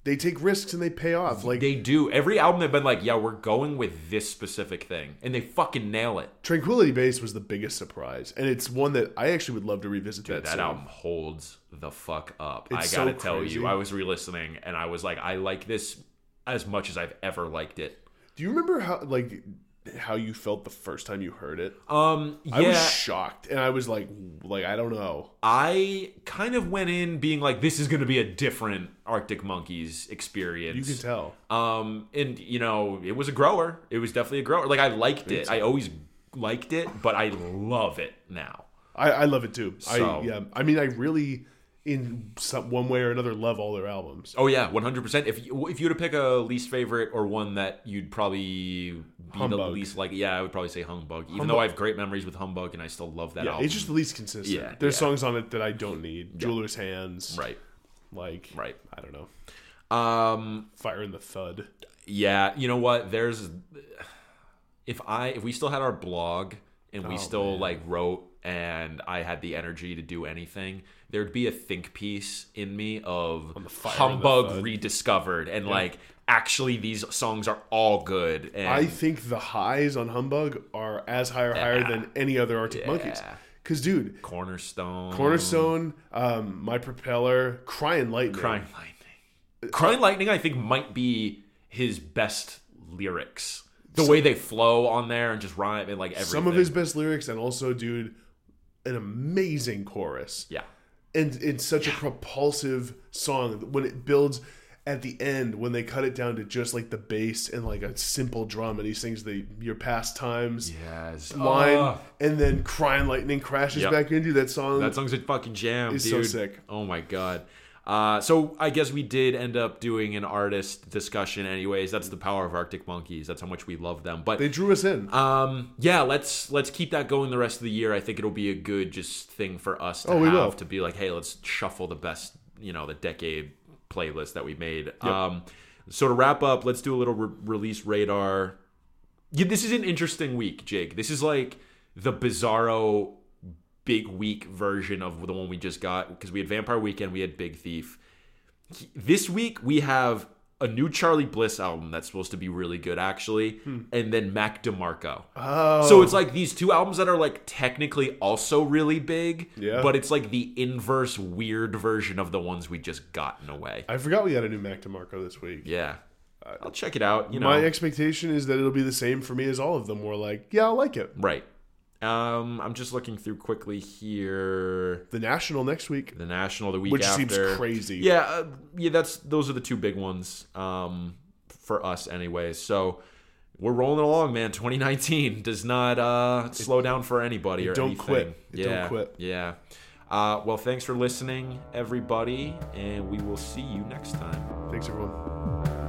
they take risks and they pay off. Like They do every album. They've been like, yeah, we're going with this specific thing, and they fucking nail it. Tranquility Base was the biggest surprise, and it's one that I actually would love to revisit. that that soon. album holds the fuck up. It's I gotta so tell you, I was re-listening and I was like, I like this as much as I've ever liked it. Do you remember how like how you felt the first time you heard it? Um, yeah, I was shocked, and I was like, like I don't know. I kind of went in being like, this is gonna be a different Arctic Monkeys experience. You can tell. Um, and you know, it was a grower. It was definitely a grower. Like I liked it. I always liked it, but I love it now. I, I love it too. So- I yeah. I mean, I really, in some one way or another, love all their albums. Oh yeah, one hundred percent. If you, if you were to pick a least favorite or one that you'd probably be the Humbug. least like, yeah, I would probably say Humbug. Even Humbug. though I have great memories with Humbug and I still love that Yeah, album. it's just the least consistent. Yeah, There's yeah. songs on it that I don't need. Jeweler's Hands. right, Like right. I don't know. Um, Fire and the Thud. yeah, you know what? There's if I if we still had our blog and we Oh, still man. like wrote and I had the energy to do anything, there'd be a think piece in me of the Fire in the Humbug rediscovered and like actually these songs are all good. And I think the highs on Humbug are as high or higher than any other Arctic Monkeys. Because, dude, Cornerstone, Cornerstone, um, My Propeller, Crying Lightning. Crying Lightning. Crying Lightning, I think, might be his best lyrics. The way they flow on there and just rhyme and like everything. Some of his best lyrics, and also, dude, an amazing chorus. yeah, And it's such a propulsive song when it builds at the end, when they cut it down to just like the bass and like a simple drum, and he sings the Your Past Times yes. line, Oh, and then Crying Lightning crashes Yep. back into that song. that song's a fucking jam, It's so sick. Oh my god. Uh, so I guess we did end up doing an artist discussion, anyways. That's the power of Arctic Monkeys. That's how much we love them. But they drew us in. Um, yeah, let's let's keep that going the rest of the year. I think it'll be a good just thing for us to Oh, have will. to be like, hey, let's shuffle the best, you know, the decade playlist that we made. Um, so to wrap up, let's do a little re- release radar. Yeah, this is an interesting week, Jake. This is like the bizarro big week version of the one we just got because we had Vampire Weekend, we had Big Thief. This week we have a new Charly Bliss album that's supposed to be really good, actually, hmm. and then Mac DeMarco. Oh, So it's like these two albums that are like technically also really big, Yeah. but it's like the inverse weird version of the ones we just got in a way. I forgot we had a new Mac DeMarco this week. Yeah. Uh, I'll check it out, you know. My expectation is that it'll be the same for me as all of them. We're like, yeah, I like it. right. Um, I'm just looking through quickly here. The National next week, The National the week which after. seems crazy. Yeah, uh, yeah, that's those are the two big ones um, for us, anyway. So we're rolling along, man. 2019 does not uh, slow down for anybody or don't anything. quit. It don't yeah, quit. Yeah. Uh, well, thanks for listening, everybody, and we will see you next time. Thanks, everyone.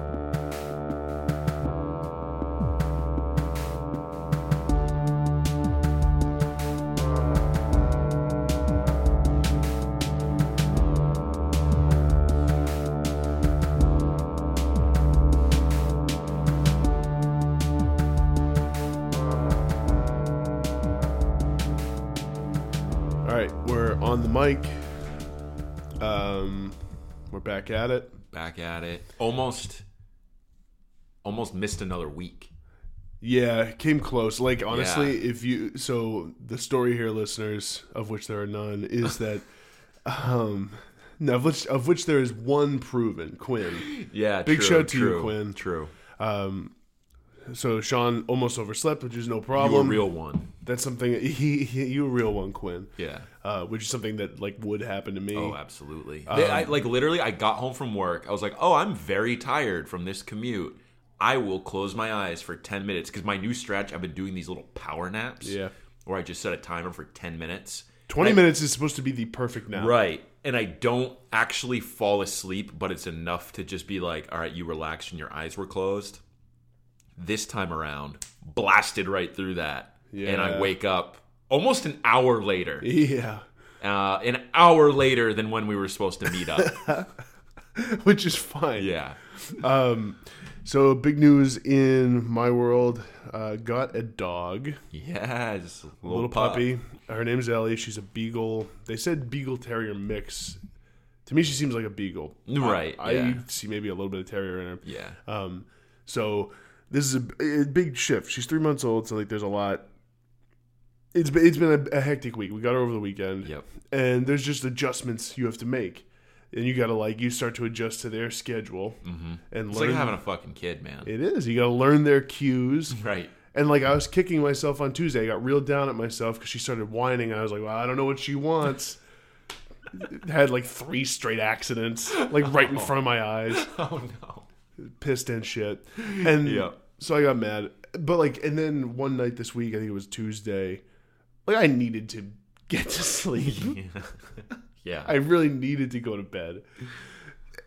We're back at it. Back at it. Almost, almost missed another week. Yeah, came close. Like honestly, if you so the story here, listeners, of which there are none, is that um no, of which of which there is one proven, Quinn. Yeah, Big true, shout to you, Quinn. True. So Sean almost overslept, which is no You a problem. real one. That's something he, he you a real one, Quinn. Yeah. Uh, which is something that like would happen to me. Oh, absolutely. Um, They- I, like literally, I got home from work. I was like, "Oh, I'm very tired from this commute. I will close my eyes for ten minutes because my new stretch. I've been doing these little power naps. Yeah. where I just set a timer for 10 minutes. Twenty I- minutes is supposed to be the perfect nap. Right. And I don't actually fall asleep, but it's enough to just be like, all right, you relaxed and your eyes were closed. This time around, blasted right through that. And I wake up almost an hour later. Yeah. Uh, an hour later than when we were supposed to meet up. Which is fine. yeah. Um, so big news in my world. Uh, got a dog, Yes. a little, little pup. puppy. Her name's Ellie. She's a beagle. They said beagle terrier mix. To me, she seems like a beagle. Right, I, yeah. I see maybe a little bit of terrier in her. Yeah. Um, so this is a, a big shift. She's three months old, so like there's a lot. It's been, it's been a, a hectic week. We got her over the weekend, Yep. and there's just adjustments you have to make, and you got to like you start to adjust to their schedule mm-hmm. and It's learn. like having a fucking kid, man. it is. You got to learn their cues. right. And like I was kicking myself on Tuesday, I got real down at myself because she started whining. And I was like, "Well, I don't know what she wants." Had like three straight accidents, like right in front of my eyes Oh, no. pissed and shit. And Yeah. So I got mad. But like and then one night this week, I think it was Tuesday, like I needed to get to sleep. Yeah. I really needed to go to bed.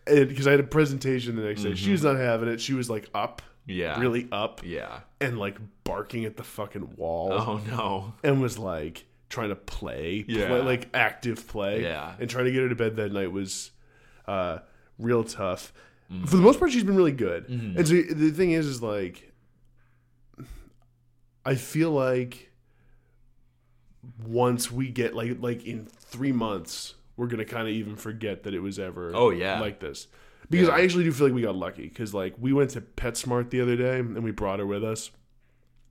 And because I had a presentation the next day. She was not having it. She was like up. Yeah. Really up yeah. and like barking at the fucking wall Oh, no. and was like trying to play, Yeah. play like active play. Yeah. And trying to get her to bed that night was uh, real tough. Mm-hmm. For the most part, she's been really good. And so the thing is, is like, I feel like once we get like like in three months, we're gonna kind of even forget that it was ever Oh, yeah. like this. Because Yeah. I actually do feel like we got lucky because like we went to PetSmart the other day and we brought her with us,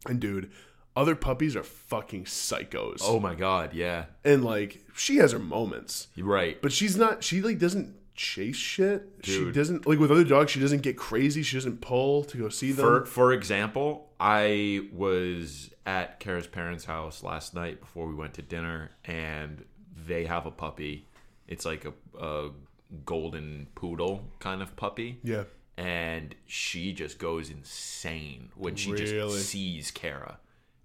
and dude, other puppies are fucking psychos. Oh, my God. Yeah. and like she has her moments, right. but she's not. She like doesn't chase shit. She doesn't like with other dogs. She doesn't get crazy. She doesn't pull to go see them. For for example, I was at Kara's parents' house last night before we went to dinner, and they have a puppy. It's like a, a golden poodle kind of puppy. yeah, And she just goes insane when she Really? just sees Kara.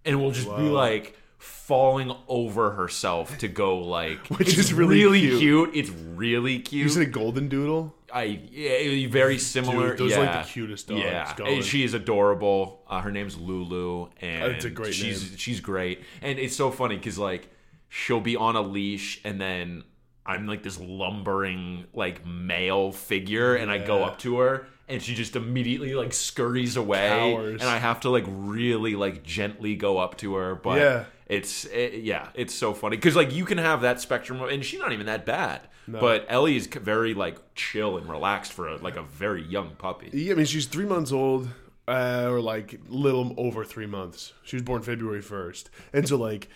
And will just be like falling over herself to go like Which is really cute. cute. It's really cute. you said a golden doodle. I yeah, very similar. Dude, those are, like, the cutest dogs Yeah, going. she is adorable. Uh, her name's Lulu, and That's a great she's name. she's great. And it's so funny because like she'll be on a leash, and then I'm like this lumbering like male figure, and I go up to her, and she just immediately like scurries away, and I have to like really like gently go up to her, but Yeah. it's it, yeah, it's so funny because like you can have that spectrum, of, and she's not even that bad. But Ellie is very like chill and relaxed for a, like a very young puppy. Yeah, I mean, she's three months old, uh, or like little over three months. She was born February first, and so like,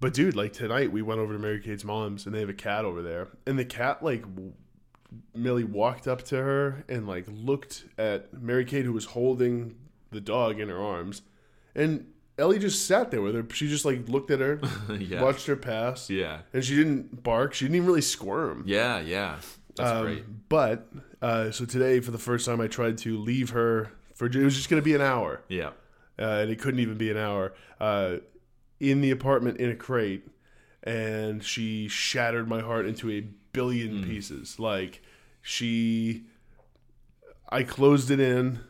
but dude, like tonight we went over to Mary Kate's mom's, and they have a cat over there, and the cat like. Millie walked up to her and like looked at Mary Kate, who was holding the dog in her arms, and Ellie just sat there with her. She just like looked at her, Yeah. watched her pass, Yeah. and she didn't bark. She didn't even really squirm. Yeah, yeah. That's Um, great. But uh, so today, for the first time, I tried to leave her for. It was just going to be an hour, Yeah. uh, and it couldn't even be an hour. Uh, in the apartment in a crate, and she shattered my heart into a billion hmm. pieces. Like she, I closed it in,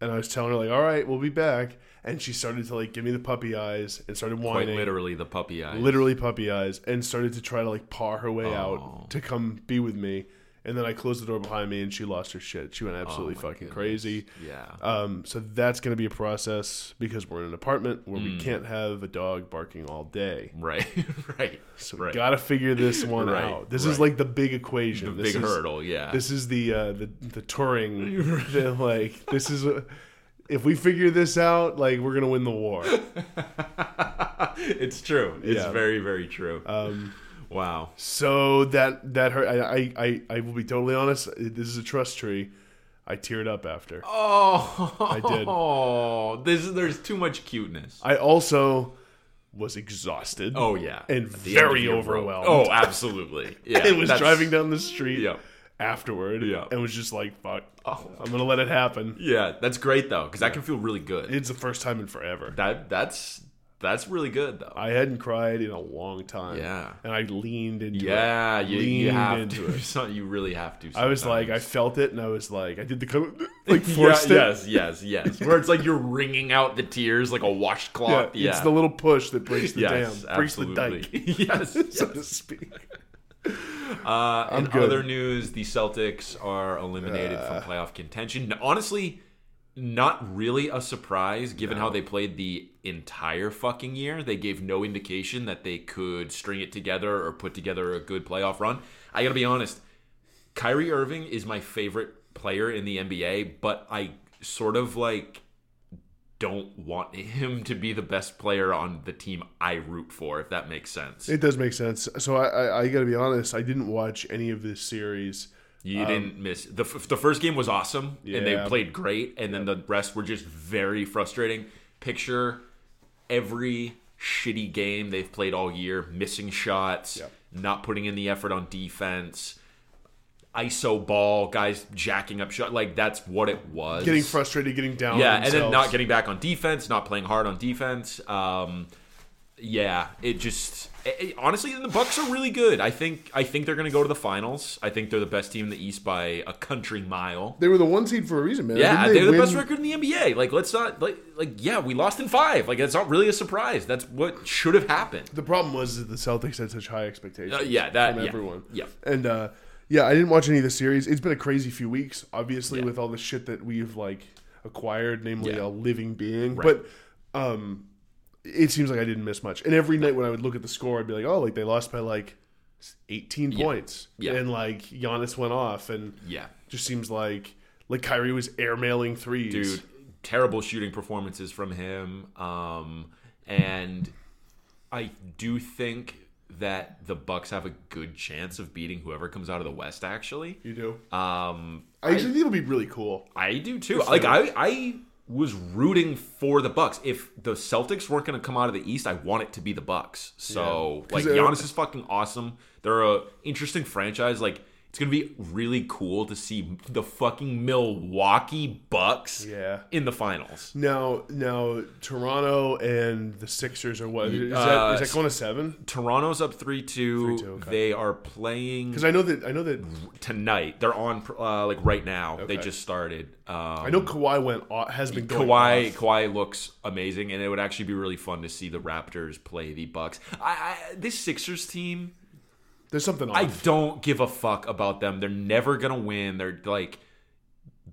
and I was telling her like, "All right, we'll be back," and she started to like give me the puppy eyes and started whining. Quite literally the puppy eyes. literally puppy eyes and started to try to like paw her way Oh. out to come be with me and then i closed the door behind me and she lost her shit she went absolutely Oh fucking goodness. crazy Yeah. um, so that's going to be a process because we're in an apartment where Mm. we can't have a dog barking all day Right. right. so right. we gotta figure this one Right, out this is like the big equation the this big is, hurdle, yeah. this is the uh, the the touring the, like this is a, if we figure this out like we're gonna win the war it's true. It's Yeah. very, very true. um, wow. So that that hurt. I, I I will be totally honest. This is a trust tree. I teared up after. Oh, I did. Oh, this there's too much cuteness. I also was exhausted. Oh yeah, And At the end of very overwhelmed. Oh, absolutely. Yeah, it was that's- driving down the street Yeah, afterward. Yeah. and was just like, "Fuck, Oh. I'm gonna let it happen." yeah. That's great though, because that can feel really good. It's the first time in forever. That that's that's really good though. I hadn't cried in a long time. Yeah. and I leaned into it. yeah, you, you have into to. it. So you really have to. I was like, I felt it, and I was like, I did the like Yeah, forced it. yes, yes, yes. Where it's like you're wringing out the tears like a washcloth. Yeah, it's the little push that breaks the yes, dam, breaks the dike, yes, so yes. to speak. Uh, in good. other news, the Celtics are eliminated Uh. from playoff contention. Honestly, not really a surprise given how they played the entire fucking year. They gave no indication that they could string it together or put together a good playoff run. I gotta be honest, Kyrie Irving is my favorite player in the NBA, but I sort of like don't want him to be the best player on the team I root for, if that makes sense. It does make sense. So I, I, I got to be honest. I didn't watch any of this series. You didn't miss the f- the first game was awesome and they played great, and then the rest were just very frustrating. Picture every shitty game they've played all year, missing shots, Yep. not putting in the effort on defense, ISO ball, guys jacking up shot. Like that's what it was. Getting frustrated, getting down. yeah, and then not getting back on defense, not playing hard on defense. Um, yeah, it just it- it- honestly, the Bucks are really good. I think I think they're going to go to the finals. I think they're the best team in the East by a country mile. They were the one seed for a reason, man. Yeah, Didn't they they're the best record in the NBA. Like, let's not like like yeah, we lost in five. Like, that's not really a surprise. That's what should have happened. The problem was that the Celtics had such high expectations. Uh, yeah, that from yeah, everyone. Yeah, And uh, yeah, I didn't watch any of the series. It's been a crazy few weeks, obviously, Yeah. with all the shit that we've like acquired, namely Yeah. a living being. Right. But um, it seems like I didn't miss much. And every night when I would look at the score, I'd be like, oh, like they lost by like 18 points, Yeah. and like Giannis went off, and yeah, just seems like like Kyrie was airmailing threes. dude. Terrible shooting performances from him. Um, and I do think that the Bucks have a good chance of beating whoever comes out of the West. Actually, you do. um, I actually think it'll be really cool. I do too. Like I, I was rooting for the Bucks. If the Celtics weren't going to come out of the East, I want it to be the Bucks. So Yeah. like Giannis is fucking awesome. They're a interesting franchise. Like it's going to be really cool to see the fucking Milwaukee Bucks Yeah. in the finals. Now, now Toronto and the Sixers are what? Is, that, Uh, is that going to seven? Toronto's up three two. 3-2, okay. They are playing Because I know that I know that tonight. They're on uh, like right now. They just started. Um, I know Kawhi went off, has been going Kawhi off. Kawhi looks amazing, and it would actually be really fun to see the Raptors play the Bucks. I, I this Sixers team, There's something off. I don't give a fuck about them. They're never gonna win. They're like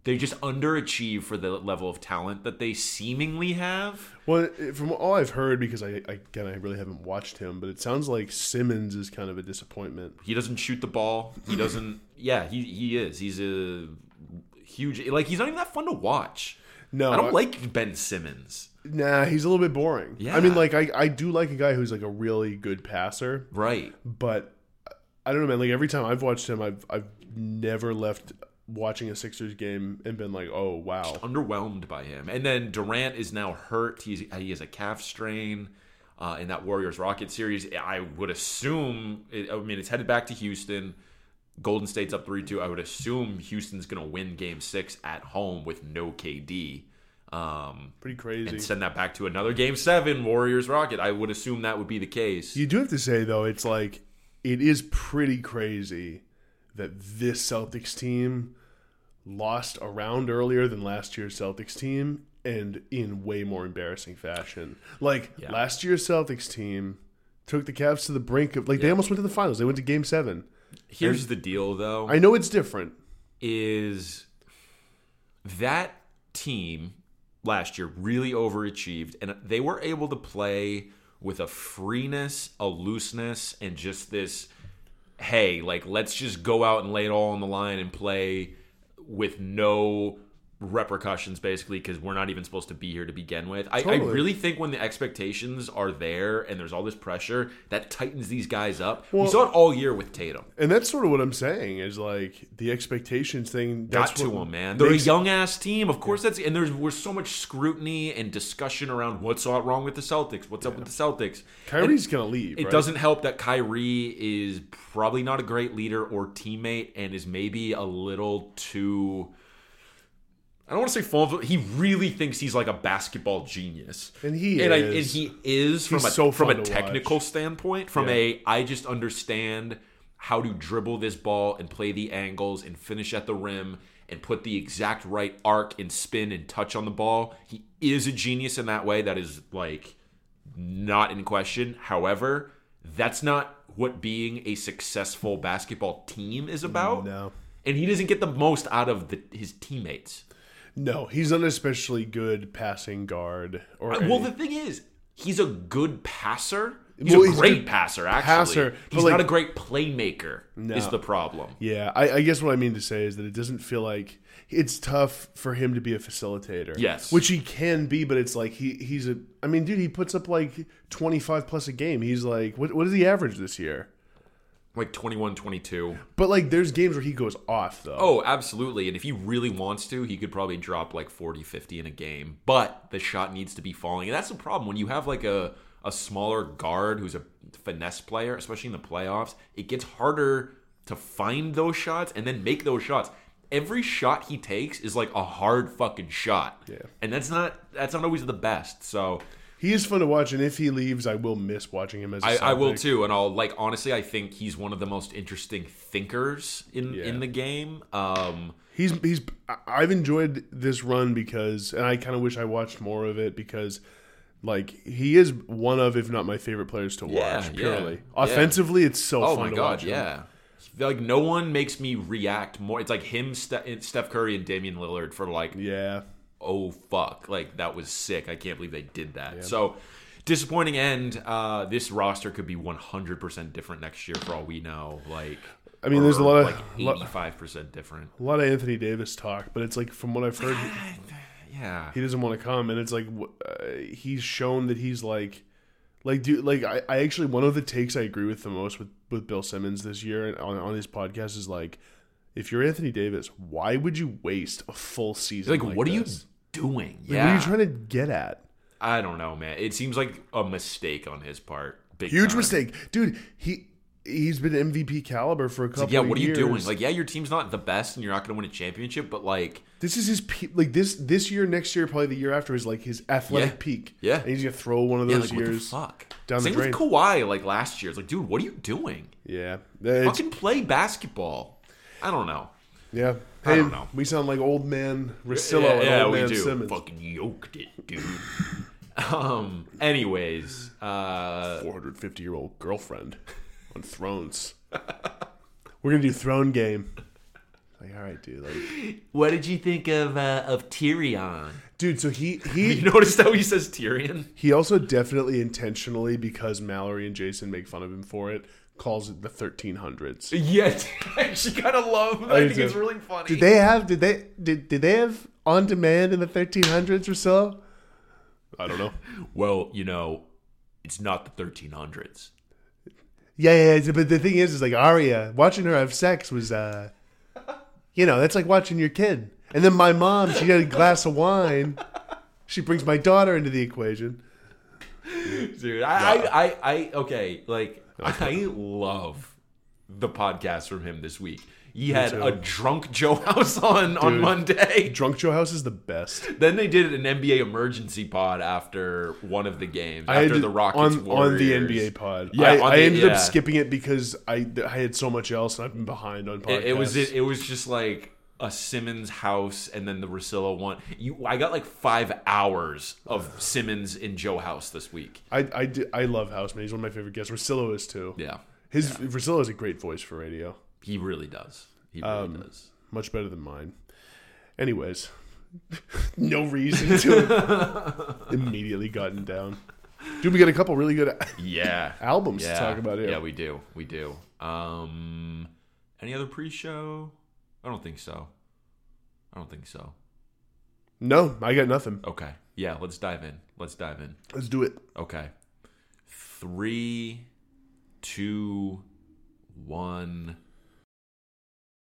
they just underachieve for the level of talent that they seemingly have. Well, from all I've heard, because I, I again I really haven't watched him, but it sounds like Simmons is kind of a disappointment. He doesn't shoot the ball. He doesn't. yeah, he he is. He's a huge. Like he's not even that fun to watch. No, I don't like Ben Simmons. Nah, he's a little bit boring. Yeah. I mean, like I, I do like a guy who's like a really good passer, Right. but I don't know, man. Like every time I've watched him, I've I've never left watching a Sixers game and been like, oh wow. underwhelmed by him. And then Durant is now hurt. He's he has a calf strain uh, in that Warriors Rocket series. I would assume. I mean, it's headed back to Houston. Golden State's up three two. I would assume Houston's going to win Game Six at home with no KD. Um, Pretty crazy. and send that back to another Game Seven Warriors Rocket. I would assume that would be the case. You do have to say though, it's like it is pretty crazy that this Celtics team lost a round earlier than last year's Celtics team and in way more embarrassing fashion. Like Yeah. last year's Celtics team took the Cavs to the brink of like they almost went to the finals. They went to game 7. Here's the deal, though. I know it's different. is that team last year really overachieved and they were able to play with a freeness, a looseness, and just this hey, like let's just go out and lay it all on the line and play with no repercussions basically because we're not even supposed to be here to begin with. I, I really think when the expectations are there and there's all this pressure, that tightens these guys up. we Well- saw it all year with Tatum. And that's sort of what I'm saying is like the expectations thing that's got to them, man. They're makes- a young ass team. Of course, that's and there's was so much scrutiny and discussion around what's wrong with the Celtics. What's up with the Celtics? Kyrie's going to leave. It right? doesn't help that Kyrie is probably not a great leader or teammate and is maybe a little too. I don't want to say full. He really thinks he's like a basketball genius, And he and, I, is. and he is from He's a so from a technical watch. standpoint. From Yeah. a I just understand how to dribble this ball and play the angles and finish at the rim and put the exact right arc and spin and touch on the ball. He is a genius in that way. That is like not in question. However, that's not what being a successful basketball team is about. No. And he doesn't get the most out of the, his teammates. No, he's an especially good passing guard or Well, any- the thing is, he's a good passer. He's Well, a he's a great good passer, actually. passer, he's like- not a great playmaker. Is the problem? Yeah, I, I guess what I mean to say is that it doesn't feel like it's tough for him to be a facilitator. Yes. which he can be, but it's like he he's a. I mean, dude, he puts up like twenty five plus a game. He's like, what what is he average this year? Like 21, 22. But like, there's games where he goes off though. Oh, absolutely. And if he really wants to, he could probably drop like 40, 50 in a game. But the shot needs to be falling. And that's the problem. When you have like a, a smaller guard who's a finesse player, especially in the playoffs, it gets harder to find those shots and then make those shots. Every shot he takes is like a hard fucking shot. Yeah. And that's not that's not always the best. So he is fun to watch, and if he leaves, I will miss watching him as. a I, I will too, and I'll like honestly. I think he's one of the most interesting thinkers in Yeah. in the game. Um, He's he's. I've enjoyed this run because, and I kind of wish I watched more of it because. Like he is one of, if not my favorite players to watch. Yeah, purely yeah. offensively, it's so oh fun my to god, watch. him. yeah. Like no one makes me react more. It's like him, Ste- Steph Curry, and Damian Lillard for like yeah. Oh fuck. Like that was sick. I can't believe they did that. So disappointing end. Uh this roster could be 100% different next year for all we know. Like I mean, there's a lot of like lot- 85% different. A lot of Anthony Davis talk, but it's like from what I've heard, yeah. he doesn't want to come, and it's like uh, he's shown that he's like, like dude, like I, I actually one of the takes I agree with the most with with Bill Simmons this year on on his podcast is like, if you're Anthony Davis, why would you waste a full season? like, Like, what are you doing Like, yeah What are you trying to get at? i don't know man it seems like a mistake on his part Big Huge time. mistake, dude. He he's been MVP caliber for a couple. Like, yeah of what are you years. doing like yeah your team's not the best and you're not going to win a championship but like This is his peak. Like this this year, next year, probably the year after is like his athletic Yeah. peak. Yeah. and he's gonna throw one of yeah, those like, what the years. fuck down the same drain. with Kawhi like last year it's like dude what are you doing Yeah, it's, fucking play basketball i don't know yeah. I don't know. we sound like old man Rosillo yeah, and yeah, old we man do. Simmons. Fucking yoked it, dude. um. Anyways, uh, Four hundred fifty year old girlfriend on Thrones. We're gonna do Throne Game. Like, all right, dude. Like, What did you think of uh, of Tyrion? dude. So he You he noticed how he says Tyrion? he also definitely intentionally because Mallory and Jason make fun of him for it calls it the 1300s. Yeah, she kind of love. I I think do. it's really funny. Did they have? Did they? Did did they have on demand in the 1300s or so? I don't know. Well, you know, it's not the 1300s. Yeah, yeah, yeah. But the thing is, is like Arya watching her have sex was, uh, you know, that's like watching your kid. And then my mom, she had a glass of wine. She brings my daughter into the equation. Dude, I, I, I, I, okay, like, I love the podcast from him this week. He had too. a drunk Joe House on on Monday. Drunk Joe House is the best. Then they did an NBA emergency pod after one of the games, I after to- the Rockets on, on the NBA pod. Yeah, I, I the- ended yeah. up skipping it because I I had so much else and I've been behind on podcasts. It, it was it, it was just like a Simmons house and then the Russillo one. You, I got like five hours of Simmons in Joe House this week. I I, do- I love Houseman. He's one of my favorite guests. Russillo is too. Yeah, His Russillo is a great voice for radio. he really does. He really Um, does. Much better than mine. Anyways, no reason to immediately gotten down. Dude, we got a couple really good Yeah. albums yeah. to talk about here. Yeah, we do. We do. Um any other pre-show? I don't think so. I don't think so. no, I got nothing. Okay. Yeah, let's dive in. Let's dive in. Let's do it. Okay. Three, two, one.